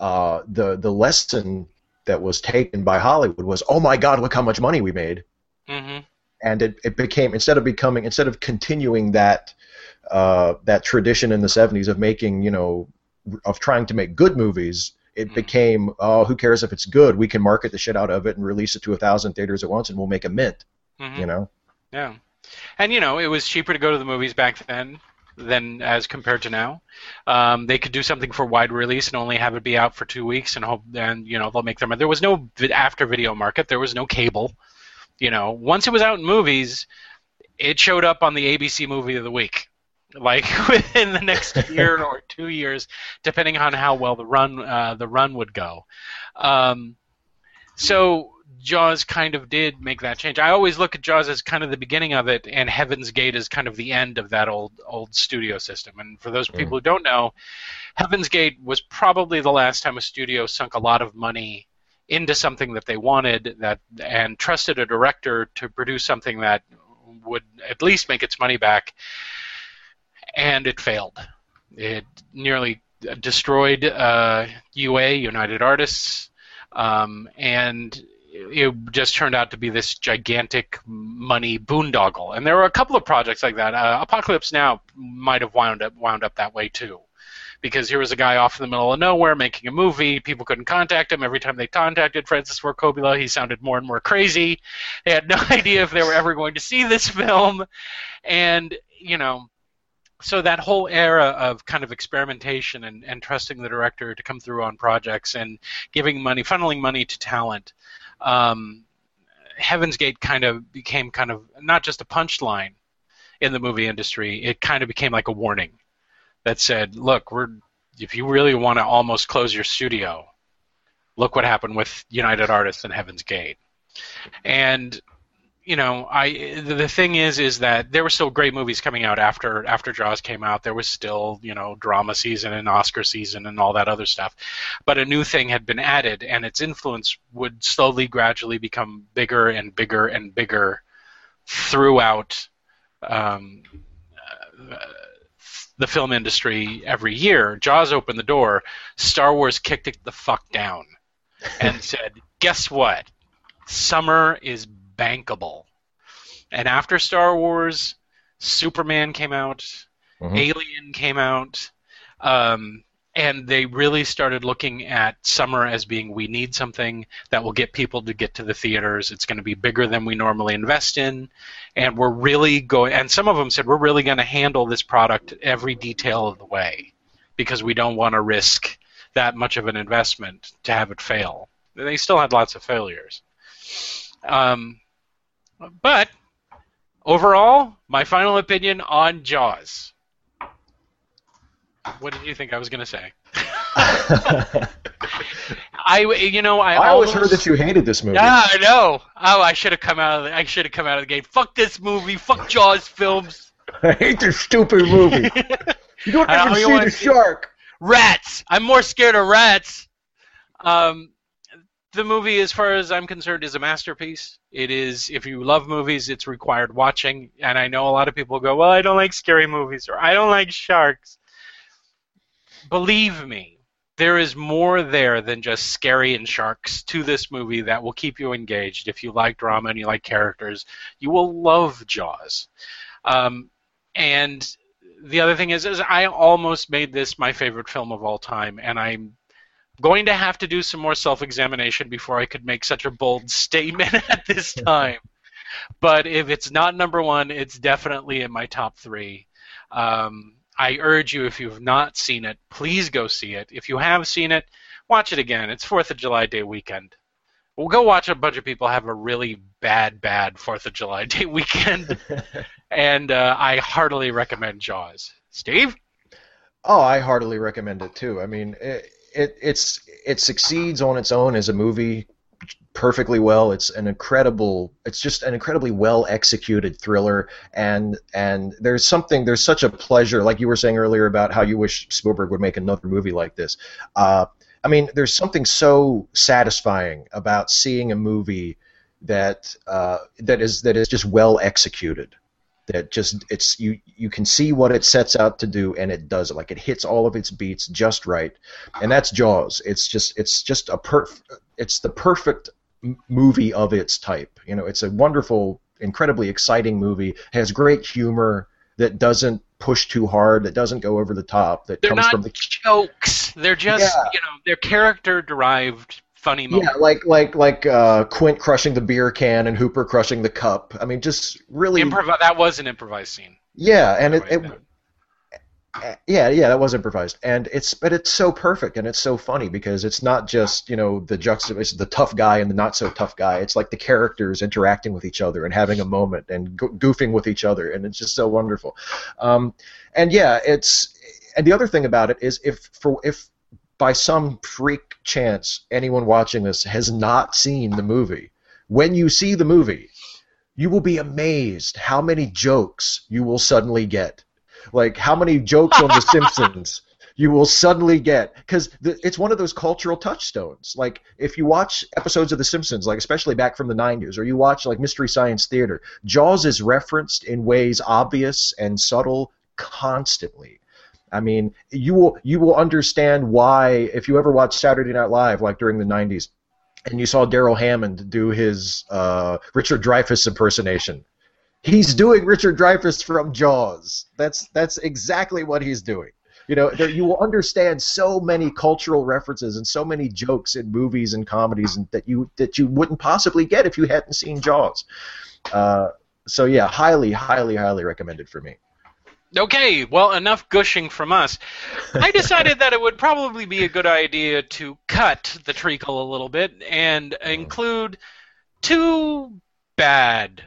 uh, the the lesson that was taken by hollywood was oh my god look how much money we made. Hmm and it, it became instead of becoming instead of continuing that uh, that tradition in the 70s of making you know of trying to make good movies it Mhm. became oh who cares if it's good we can market the shit out of it and release it to a thousand theaters at once and we'll make a mint hmm you know Yeah, and you know it was cheaper to go to the movies back then than as compared to now. Um, they could do something for wide release and only have it be out for two weeks and hope and you know they'll make their money. There was no after video market. There was no cable. You know, once it was out in movies, it showed up on the ABC movie of the week. Like within the next year or two years, depending on how well the run uh, the run would go. Um, so Jaws kind of did make that change. I always look at Jaws as kind of the beginning of it, and Heaven's Gate is kind of the end of that old old studio system. And for those people who don't know, Heaven's Gate was probably the last time a studio sunk a lot of money into something that they wanted that and trusted a director to produce something that would at least make its money back and it failed it nearly destroyed uh, UA United Artists um, and it just turned out to be this gigantic money boondoggle. And there were a couple of projects like that. Uh, Apocalypse Now might have wound up wound up that way too, because here was a guy off in the middle of nowhere making a movie. People couldn't contact him. Every time they contacted Francis Ford Coppola, he sounded more and more crazy. They had no idea if they were ever going to see this film, and you know, so that whole era of kind of experimentation and, and trusting the director to come through on projects and giving money, funneling money to talent. Um, Heaven's Gate kind of became kind of not just a punchline in the movie industry. It kind of became like a warning that said, "Look, we're if you really want to almost close your studio, look what happened with United Artists and Heaven's Gate." And you know, I the thing is, is that there were still great movies coming out after after Jaws came out. There was still, you know, drama season and Oscar season and all that other stuff, but a new thing had been added, and its influence would slowly, gradually become bigger and bigger and bigger throughout um, uh, the film industry every year. Jaws opened the door. Star Wars kicked it the fuck down and said, "Guess what? Summer is bankable. And after Star Wars, Superman came out, Mhm. Alien came out, um, and they really started looking at summer as being we need something that will get people to get to the theaters. It's going to be bigger than we normally invest in, and we're really going. And some of them said we're really going to handle this product every detail of the way because we don't want to risk that much of an investment to have it fail. They still had lots of failures. Um, but overall, my final opinion on Jaws. What did you think I was going to say? I, you know, I, I always almost- heard that you hated this movie. Yeah, I know. Oh, I should have come out of the, I should have come out of the game. Fuck this movie. Fuck Jaws films. I hate this stupid movie. You don't even see the shark. rats. I'm more scared of rats. Um, the movie, as far as I'm concerned, is a masterpiece. It is. If you love movies, it's required watching. And I know a lot of people go, "Well, I don't like scary movies," or "I don't like sharks." Believe me, there is more there than just scary and sharks to this movie that will keep you engaged. If you like drama and you like characters, you will love Jaws. Um, and the other thing is, is I almost made this my favorite film of all time, and I'm going to have to do some more self-examination before I could make such a bold statement at this time. but if it's not number one, it's definitely in my top three. Um, I urge you, if you've not seen it, please go see it. If you have seen it, watch it again. It's Fourth of July Day weekend. We'll go watch a bunch of people have a really bad, bad Fourth of July Day weekend, and uh, I heartily recommend Jaws. Steve? Oh, I heartily recommend it too. I mean, it, it it's it succeeds on its own as a movie perfectly well. It's an incredible. It's just an incredibly well executed thriller, and and there's something. There's such a pleasure, like you were saying earlier about how you wish Spielberg would make another movie like this. Uh, I mean, there's something so satisfying about seeing a movie that uh, that is that is just well executed that just it's you you can see what it sets out to do and it does it. Like it hits all of its beats just right. And that's jaws. It's just it's just a perf it's the perfect movie of its type. You know it's a wonderful incredibly exciting movie. Has great humor that doesn't push too hard that doesn't go over the top that They're comes not from the jokes. They're just, Yeah. you know, they're character derived funny yeah like like like uh quint crushing the beer can and hooper crushing the cup i mean just really Improv- that was an improvised scene. yeah and it, it yeah, yeah, that was improvised, and it's but it's so perfect and it's so funny because it's not just you know the juxtaposition, the tough guy and the not so tough guy. It's like the characters interacting with each other and having a moment and go- goofing with each other, and it's just so wonderful. Um, and yeah, it's and the other thing about it is if for if by some freak chance anyone watching this has not seen the movie, when you see the movie, you will be amazed how many jokes you will suddenly get like how many jokes on The Simpsons you will suddenly get because it's one of those cultural touchstones. Like if you watch episodes of The Simpsons, like especially back from the '90s, or you watch like Mystery Science Theater, Jaws is referenced in ways obvious and subtle constantly. I mean, you will you will understand why if you ever watch Saturday Night Live, like during the '90s, and you saw Darrell Hammond do his uh, Richard Dreyfuss impersonation. He's doing Richard Dreyfuss from Jaws. That's that's exactly what he's doing. You know, there, you will understand so many cultural references and so many jokes in movies and comedies and that you that you wouldn't possibly get if you hadn't seen Jaws. Uh, so yeah, highly, highly, highly recommended for me. Okay, well, enough gushing from us. I decided that it would probably be a good idea to cut the treacle a little bit and include two bad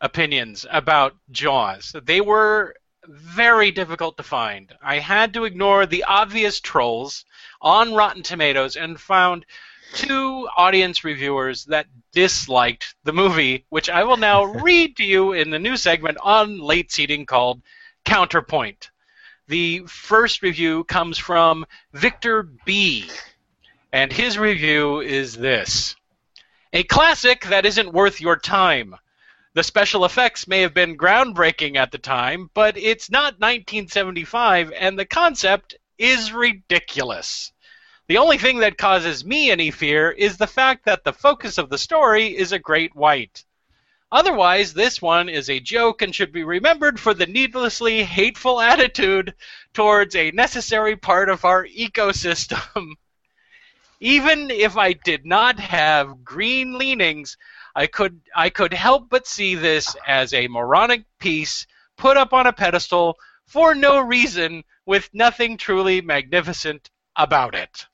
opinions about Jaws. They were very difficult to find. I had to ignore the obvious trolls on Rotten Tomatoes and found two audience reviewers that disliked the movie, which I will now read to you in the new segment on late seating called Counterpoint. The first review comes from Victor B. And his review is this A classic that isn't worth your time. The special effects may have been groundbreaking at the time, but it's not 1975, and the concept is ridiculous. The only thing that causes me any fear is the fact that the focus of the story is a great white. Otherwise, this one is a joke and should be remembered for the needlessly hateful attitude towards a necessary part of our ecosystem. Even if I did not have green leanings, I could I could help but see this as a moronic piece put up on a pedestal for no reason with nothing truly magnificent about it.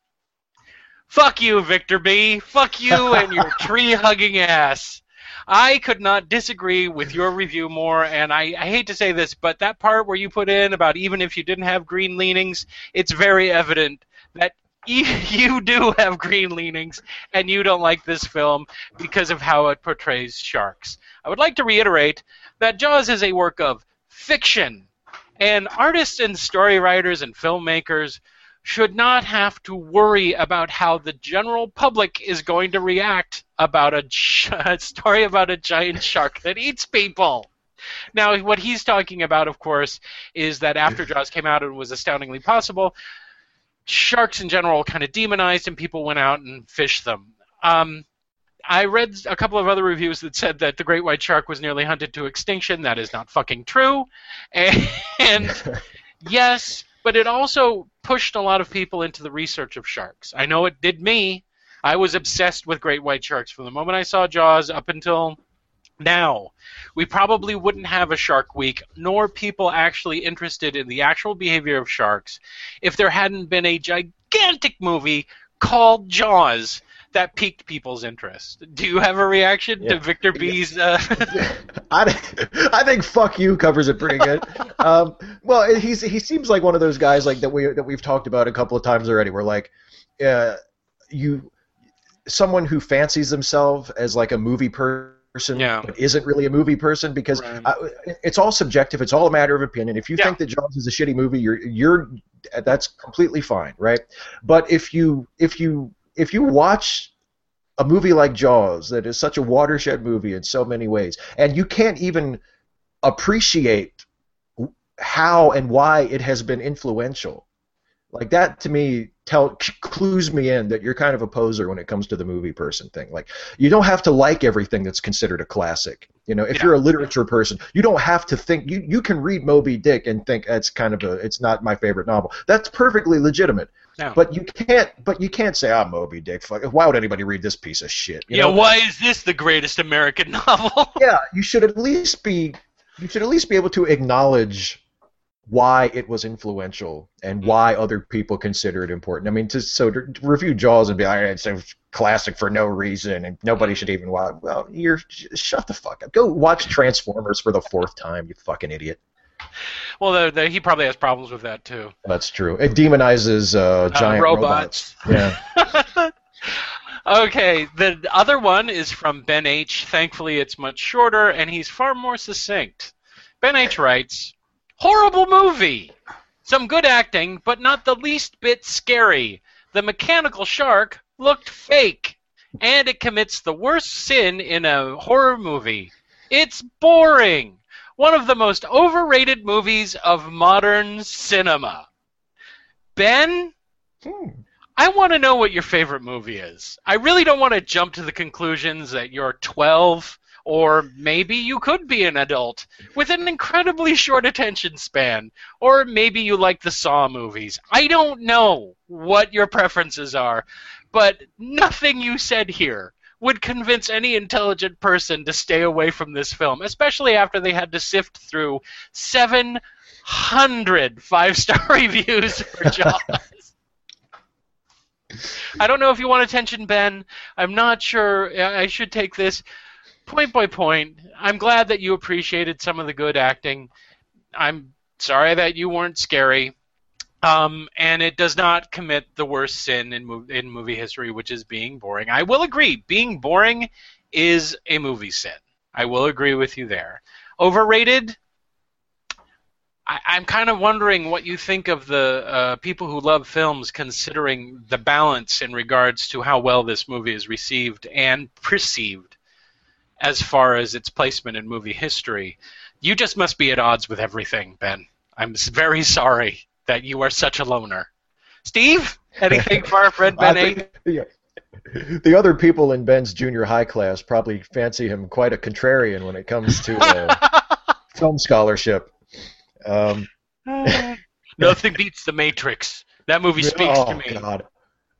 Fuck you, Victor B. Fuck you and your tree hugging ass. I could not disagree with your review more, and I, I, hate to say this, but that part where you put in about even if you didn't have green leanings, it's very evident that you do have green leanings and you don't like this film because of how it portrays sharks. I would like to reiterate that Jaws is a work of fiction, and artists and story writers and filmmakers should not have to worry about how the general public is going to react about a, a story about a giant shark that eats people. Now, what he's talking about, of course, is that after Jaws came out and was astoundingly possible, sharks in general kind of demonized and people went out and fished them. Um, I read a couple of other reviews that said that the great white shark was nearly hunted to extinction. That is not fucking true. And, and yes, but it also pushed a lot of people into the research of sharks. I know it did me. I was obsessed with great white sharks from the moment I saw Jaws up until now. We probably wouldn't have a Shark Week, nor people actually interested in the actual behavior of sharks, if there hadn't been a gigantic movie called Jaws that piqued people's interest. Do you have a reaction yeah. to Victor B's? Uh... I, I think "fuck you" covers it pretty good. um, well, he's he seems like one of those guys like that we that we've talked about a couple of times already. Where like, uh, you, someone who fancies themselves as like a movie person person yeah. but isn't really a movie person because right. I, it's all subjective. It's all a matter of opinion. If you yeah. think that Jaws is a shitty movie, you're you're that's completely fine, right? But if you if you if you watch a movie like Jaws that is such a watershed movie in so many ways, and you can't even appreciate how and why it has been influential, like that to me tell clues me in that you're kind of a poser when it comes to the movie person thing. Like you don't have to like everything that's considered a classic. You know, if yeah. you're a literature person, you don't have to think you you can read Moby Dick and think it's kind of a it's not my favorite novel. That's perfectly legitimate. No. But you can't but you can't say ah oh, Moby Dick. Fuck, why would anybody read this piece of shit? You yeah, know? why is this the greatest American novel? yeah, you should at least be you should at least be able to acknowledge why it was influential and mm-hmm. why other people consider it important. I mean, to so to, review Jaws and be like, it's a classic for no reason and nobody should even watch. Well, you're shut the fuck up. Go watch Transformers for the fourth time, you fucking idiot. Well, the, the, he probably has problems with that too. That's true. It demonizes uh, giant uh, robots. robots. Yeah. okay, the other one is from Ben H. Thankfully, it's much shorter and he's far more succinct. Ben H. writes. Horrible movie! Some good acting, but not the least bit scary. The mechanical shark looked fake, and it commits the worst sin in a horror movie. It's boring. One of the most overrated movies of modern cinema. Ben, hmm. I want to know what your favorite movie is. I really don't want to jump to the conclusions that you're 12 Or maybe you could be an adult with an incredibly short attention span. Or maybe you like the Saw movies. I don't know what your preferences are, but nothing you said here would convince any intelligent person to stay away from this film, especially after they had to sift through 700 five star reviews for Jaws. I don't know if you want attention, Ben. I'm not sure I should take this point by point. I'm glad that you appreciated some of the good acting. I'm sorry that you weren't scary. Um, and it does not commit the worst sin in, in movie history, which is being boring. I will agree, being boring is a movie sin. I will agree with you there. Overrated? I, I'm kind of wondering what you think of the uh, people who love films, considering the balance in regards to how well this movie is received and perceived as far as its placement in movie history. You just must be at odds with everything, Ben. I'm very sorry that you are such a loner. Steve, anything for our friend Ben think- yeah. The other people in Ben's junior high class probably fancy him quite a contrarian when it comes to uh, film scholarship. Um, Nothing beats The Matrix. That movie speaks oh, to me. God.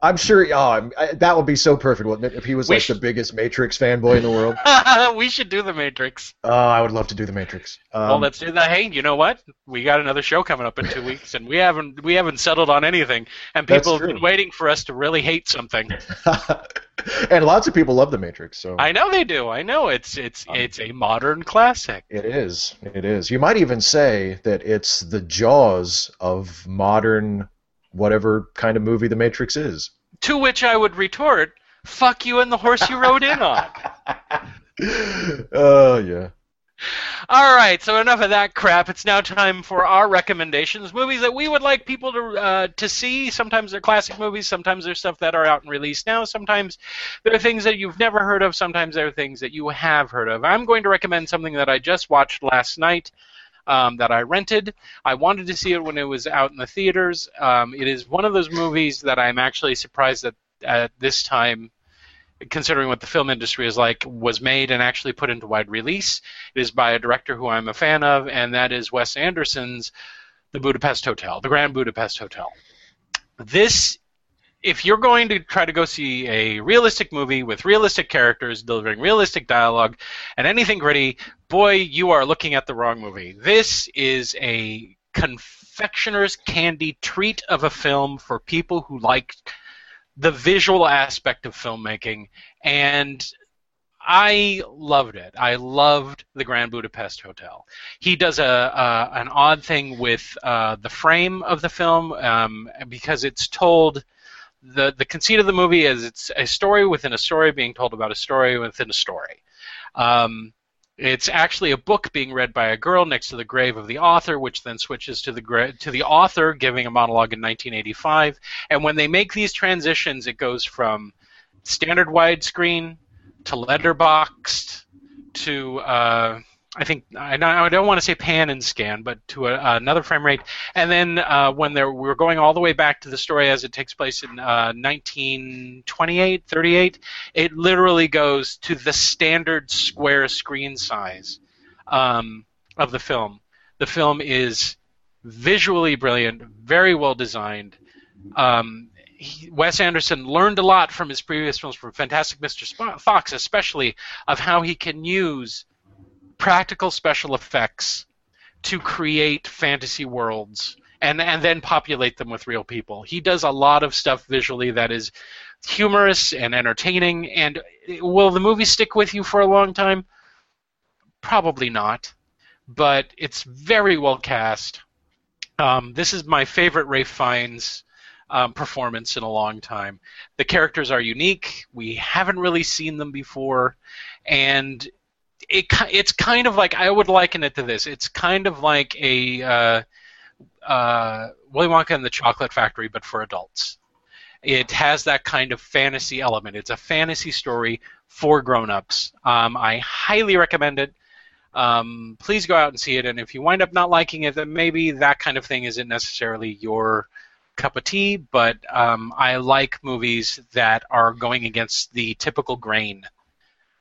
I'm sure. Oh, I'm- that would be so perfect, wouldn't it? If he was We like sh- the biggest Matrix fanboy in the world. we should do The Matrix. Oh, I would love to do the Matrix. Um, well, let's do that. Hey, you know what? We got another show coming up in two weeks, and we haven't we haven't settled on anything, and people have been waiting for us to really hate something. and lots of people love the Matrix, so I know they do. I know it's it's Um, it's a modern classic. it is. It is. You might even say that it's the Jaws of modern, whatever kind of movie the Matrix is. To which I would retort, "Fuck you and the horse you rode in on." Oh yeah. All right, so enough of that crap. It's now time for our recommendations, movies that we would like people to uh, to see. Sometimes they're classic movies, sometimes they're stuff that are out and released now. Sometimes they're things that you've never heard of. Sometimes they're things that you have heard of. I'm going to recommend something that I just watched last night. Um, that I rented. I wanted to see it when it was out in the theaters. Um, it is one of those movies that I'm actually surprised that at this time considering what the film industry is like, was made and actually put into wide release. It is by a director who I'm a fan of, and that is Wes Anderson's The Budapest Hotel, The Grand Budapest Hotel. This, if you're going to try to go see a realistic movie with realistic characters delivering realistic dialogue and anything gritty, boy, you are looking at the wrong movie. This is a confectioner's candy treat of a film for people who like the visual aspect of filmmaking and I loved it. I loved the Grand Budapest Hotel. He does a, a an odd thing with uh, the frame of the film um, because it's told. The The conceit of the movie is it's a story within a story being told about a story within a story. Um, it's actually a book being read by a girl next to the grave of the author, which then switches to the gra- to the author giving a monologue in 1985. And when they make these transitions, it goes from standard widescreen to letterboxed to uh, I think I don't, want to say pan and scan, but to a, another frame rate. And then uh, when they're, we're going all the way back to the story as it takes place in uh, 1928, 38, it literally goes to the standard square screen size um, of the film. The film is visually brilliant, very well designed. Um, he, Wes Anderson learned a lot from his previous films, from Fantastic Mr. Fox, especially of how he can use practical special effects to create fantasy worlds and and then populate them with real people. He does a lot of stuff visually that is humorous and entertaining. And will the movie stick with you for a long time? Probably not, but it's very well cast. Um, this is my favorite Ray Fiennes um, performance in a long time. The characters are unique. We haven't really seen them before, and it it's kind of like I would liken it to this. It's kind of like a uh, uh, Willy Wonka and the Chocolate Factory, but for adults. It has that kind of fantasy element. It's a fantasy story for grown-ups. Um, I highly recommend it. Um, please go out and see it. And if you wind up not liking it, then maybe that kind of thing isn't necessarily your cup of tea. But um, I like movies that are going against the typical grain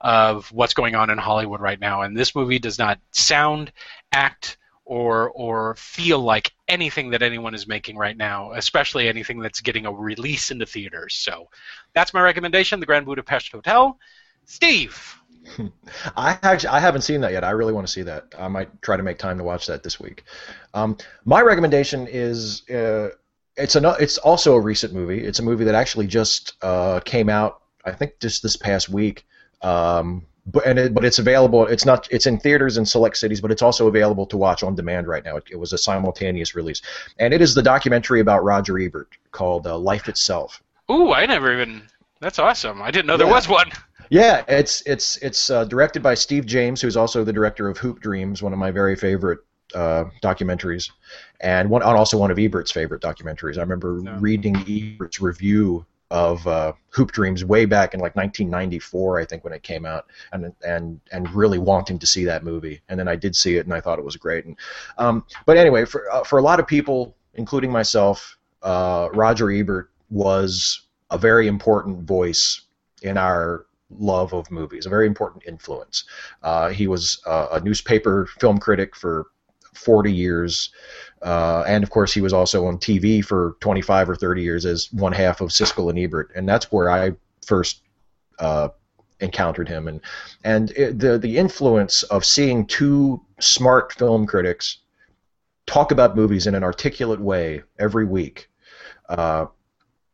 of what's going on in Hollywood right now. And this movie does not sound, act, or or feel like anything that anyone is making right now, especially anything that's getting a release into theaters. So that's my recommendation, The Grand Budapest Hotel. Steve. I actually I haven't seen that yet. I really want to see that. I might try to make time to watch that this week. Um, my recommendation is uh, it's a it's also a recent movie. It's a movie that actually just uh, came out. I think just this past week. Um, but and it, but it's available. It's not. It's in theaters in select cities, but it's also available to watch on demand right now. It, it was a simultaneous release, and it is the documentary about Roger Ebert called uh, Life Itself. Ooh, I never even. That's awesome. I didn't know there Yeah. was one. Yeah, it's it's it's uh, directed by Steve James, who's also the director of Hoop Dreams, one of my very favorite uh, documentaries, and one and also one of Ebert's favorite documentaries. I remember Yeah. reading Ebert's review of uh, Hoop Dreams way back in like 1994, I think, when it came out, and and and really wanting to see that movie. And then I did see it, and I thought it was great. And um, but anyway, for uh, for a lot of people, including myself, uh, Roger Ebert was a very important voice in our love of movies, a very important influence. Uh, he was a newspaper film critic for 40 years, uh, and of course, he was also on TV for 25 or 30 years as one half of Siskel and Ebert, and that's where I first uh, encountered him. And and it, the the influence of seeing two smart film critics talk about movies in an articulate way every week. Uh,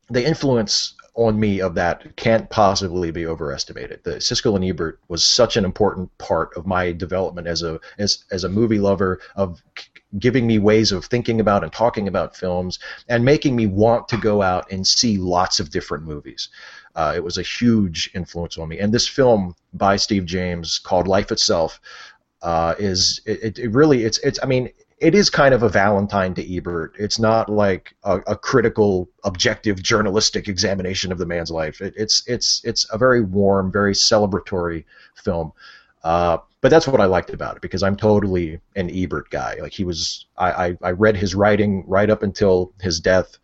the influence on me of that can't possibly be overestimated. The Siskel and Ebert was such an important part of my development as a as as a movie lover of giving me ways of thinking about and talking about films and making me want to go out and see lots of different movies. Uh, it was a huge influence on me. And this film by Steve James called Life Itself uh, is it, it really it's it's I mean it is kind of a Valentine to Ebert. It's not like a, a critical, objective, journalistic examination of the man's life. It, it's it's it's a very warm, very celebratory film. Uh, but that's what I liked about it because I'm totally an Ebert guy. Like he was, I, I, I read his writing right up until his death.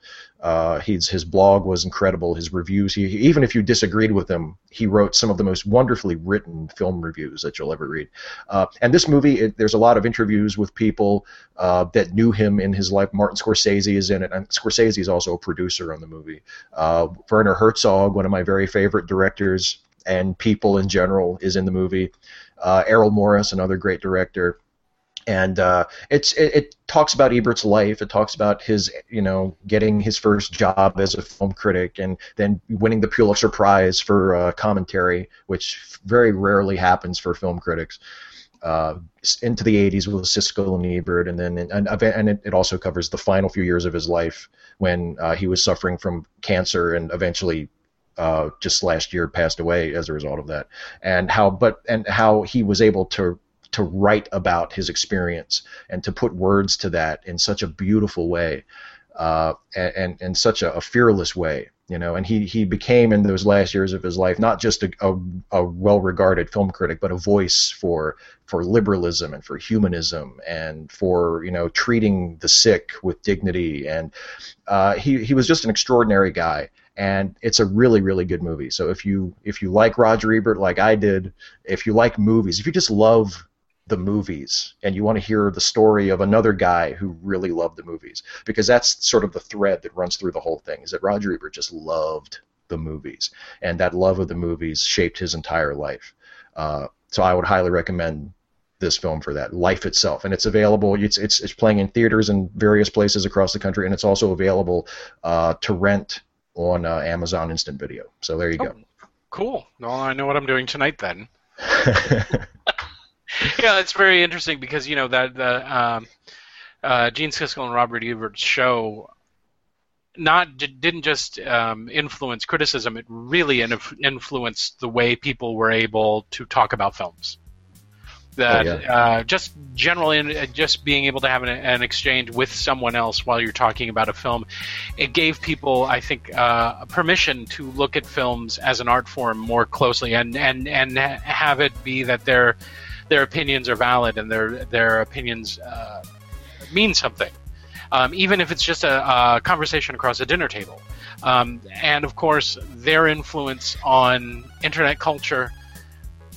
Uh, he's his blog was incredible. His reviews, he, even if you disagreed with him, he wrote some of the most wonderfully written film reviews that you'll ever read. Uh, and this movie, it, there's a lot of interviews with people uh, that knew him in his life. Martin Scorsese is in it, and Scorsese is also a producer on the movie. Uh, Werner Herzog, one of my very favorite directors and people in general, is in the movie. Uh, Errol Morris, another great director and uh, it's it, it talks about Ebert's life. It talks about his you know getting his first job as a film critic and then winning the Pulitzer Prize for uh, commentary, which very rarely happens for film critics. Uh, into the 80s with Siskel and Ebert, and then and, and it, it also covers the final few years of his life when uh, he was suffering from cancer and eventually uh, just last year passed away as a result of that, and how but and how he was able to to write about his experience and to put words to that in such a beautiful way uh, and, in such a, a, fearless way you know and he, he became in those last years of his life not just a, a, a well-regarded film critic but a voice for for liberalism and for humanism and for you know treating the sick with dignity. And uh, he, he was just an extraordinary guy. And it's a really really good movie. So if you if you like roger ebert like i did if you like movies if you just love the movies and you want to hear the story of another guy who really loved the movies because that's sort of the thread that runs through the whole thing is that Roger Ebert just loved the movies and that love of the movies shaped his entire life. Uh, so I would highly recommend this film for that life itself and it's available it's, it's, it's playing in theaters in various places across the country and it's also available uh, to rent on uh, Amazon Instant Video. So there you oh, go cool. Well I know what I'm doing tonight then yeah, it's very interesting because you know that the um, uh, Gene Siskel and Robert Ebert's show not didn't just um, influence criticism; it really inf- influenced the way people were able to talk about films. That Oh, yeah. uh, just generally, uh, just being able to have an, an exchange with someone else while you're talking about a film, it gave people, I think, uh, permission to look at films as an art form more closely, and and and have it be that their their opinions are valid and their their opinions uh, mean something, um, even if it's just a, a conversation across a dinner table. Um, and of course, their influence on internet culture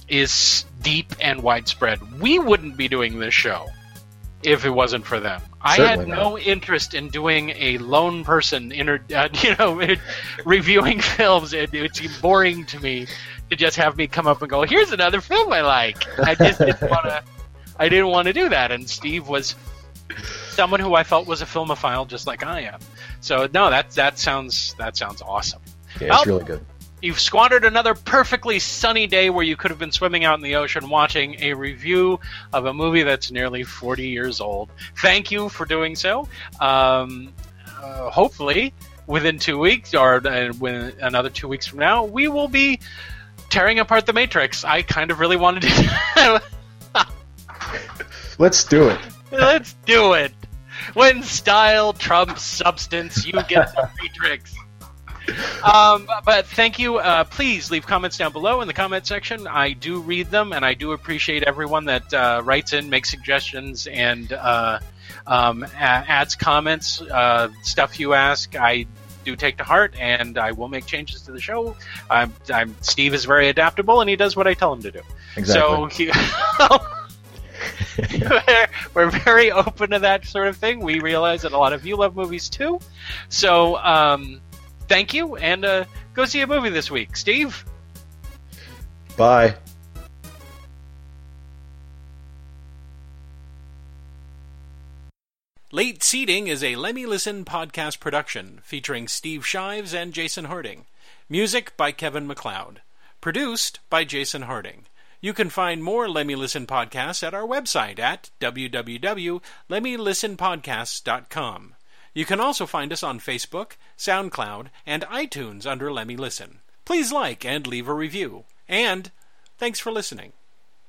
is deep and widespread. We wouldn't be doing this show if it wasn't for them. I had Certainly no interest in doing a lone person, inter, uh, you know, reviewing films. It, it seemed boring to me to just have me come up and go, "Here's another film I like." I just didn't want to. I didn't want to do that, and Steve was someone who I felt was a filmophile, just like I am. So no, that that sounds that sounds awesome. Yeah, it's Oh. really good. You've squandered another perfectly sunny day where you could have been swimming out in the ocean watching a review of a movie that's nearly 40 years old. Thank you for doing so. Um, uh, hopefully, within two weeks or uh, within another two weeks from now, we will be tearing apart the Matrix. I kind of really wanted to. Let's do it. Let's do it. When style trumps substance, you get the Matrix. Um, but thank you. Uh, please leave comments down below in the comment section. I do read them, and I do appreciate everyone that uh, writes in, makes suggestions, and uh, um, a- adds comments, uh, stuff you ask. I do take to heart, and I will make changes to the show. I'm, I'm, Steve is very adaptable, and he does what I tell him to do. So Exactly. he, we're, we're very open to that sort of thing. We realize that a lot of you love movies too. So um, thank you, and uh, go see a movie this week. Steve? Bye. Late Seating is a Lemmy Listen podcast production featuring Steve Shives and Jason Harding. Music by Kevin MacLeod. Produced by Jason Harding. You can find more Lemmy Listen podcasts at our website at www.lemmylistenpodcasts.com. You can also find us on Facebook, SoundCloud, and iTunes under Lemmy Listen. Please like and leave a review. And thanks for listening.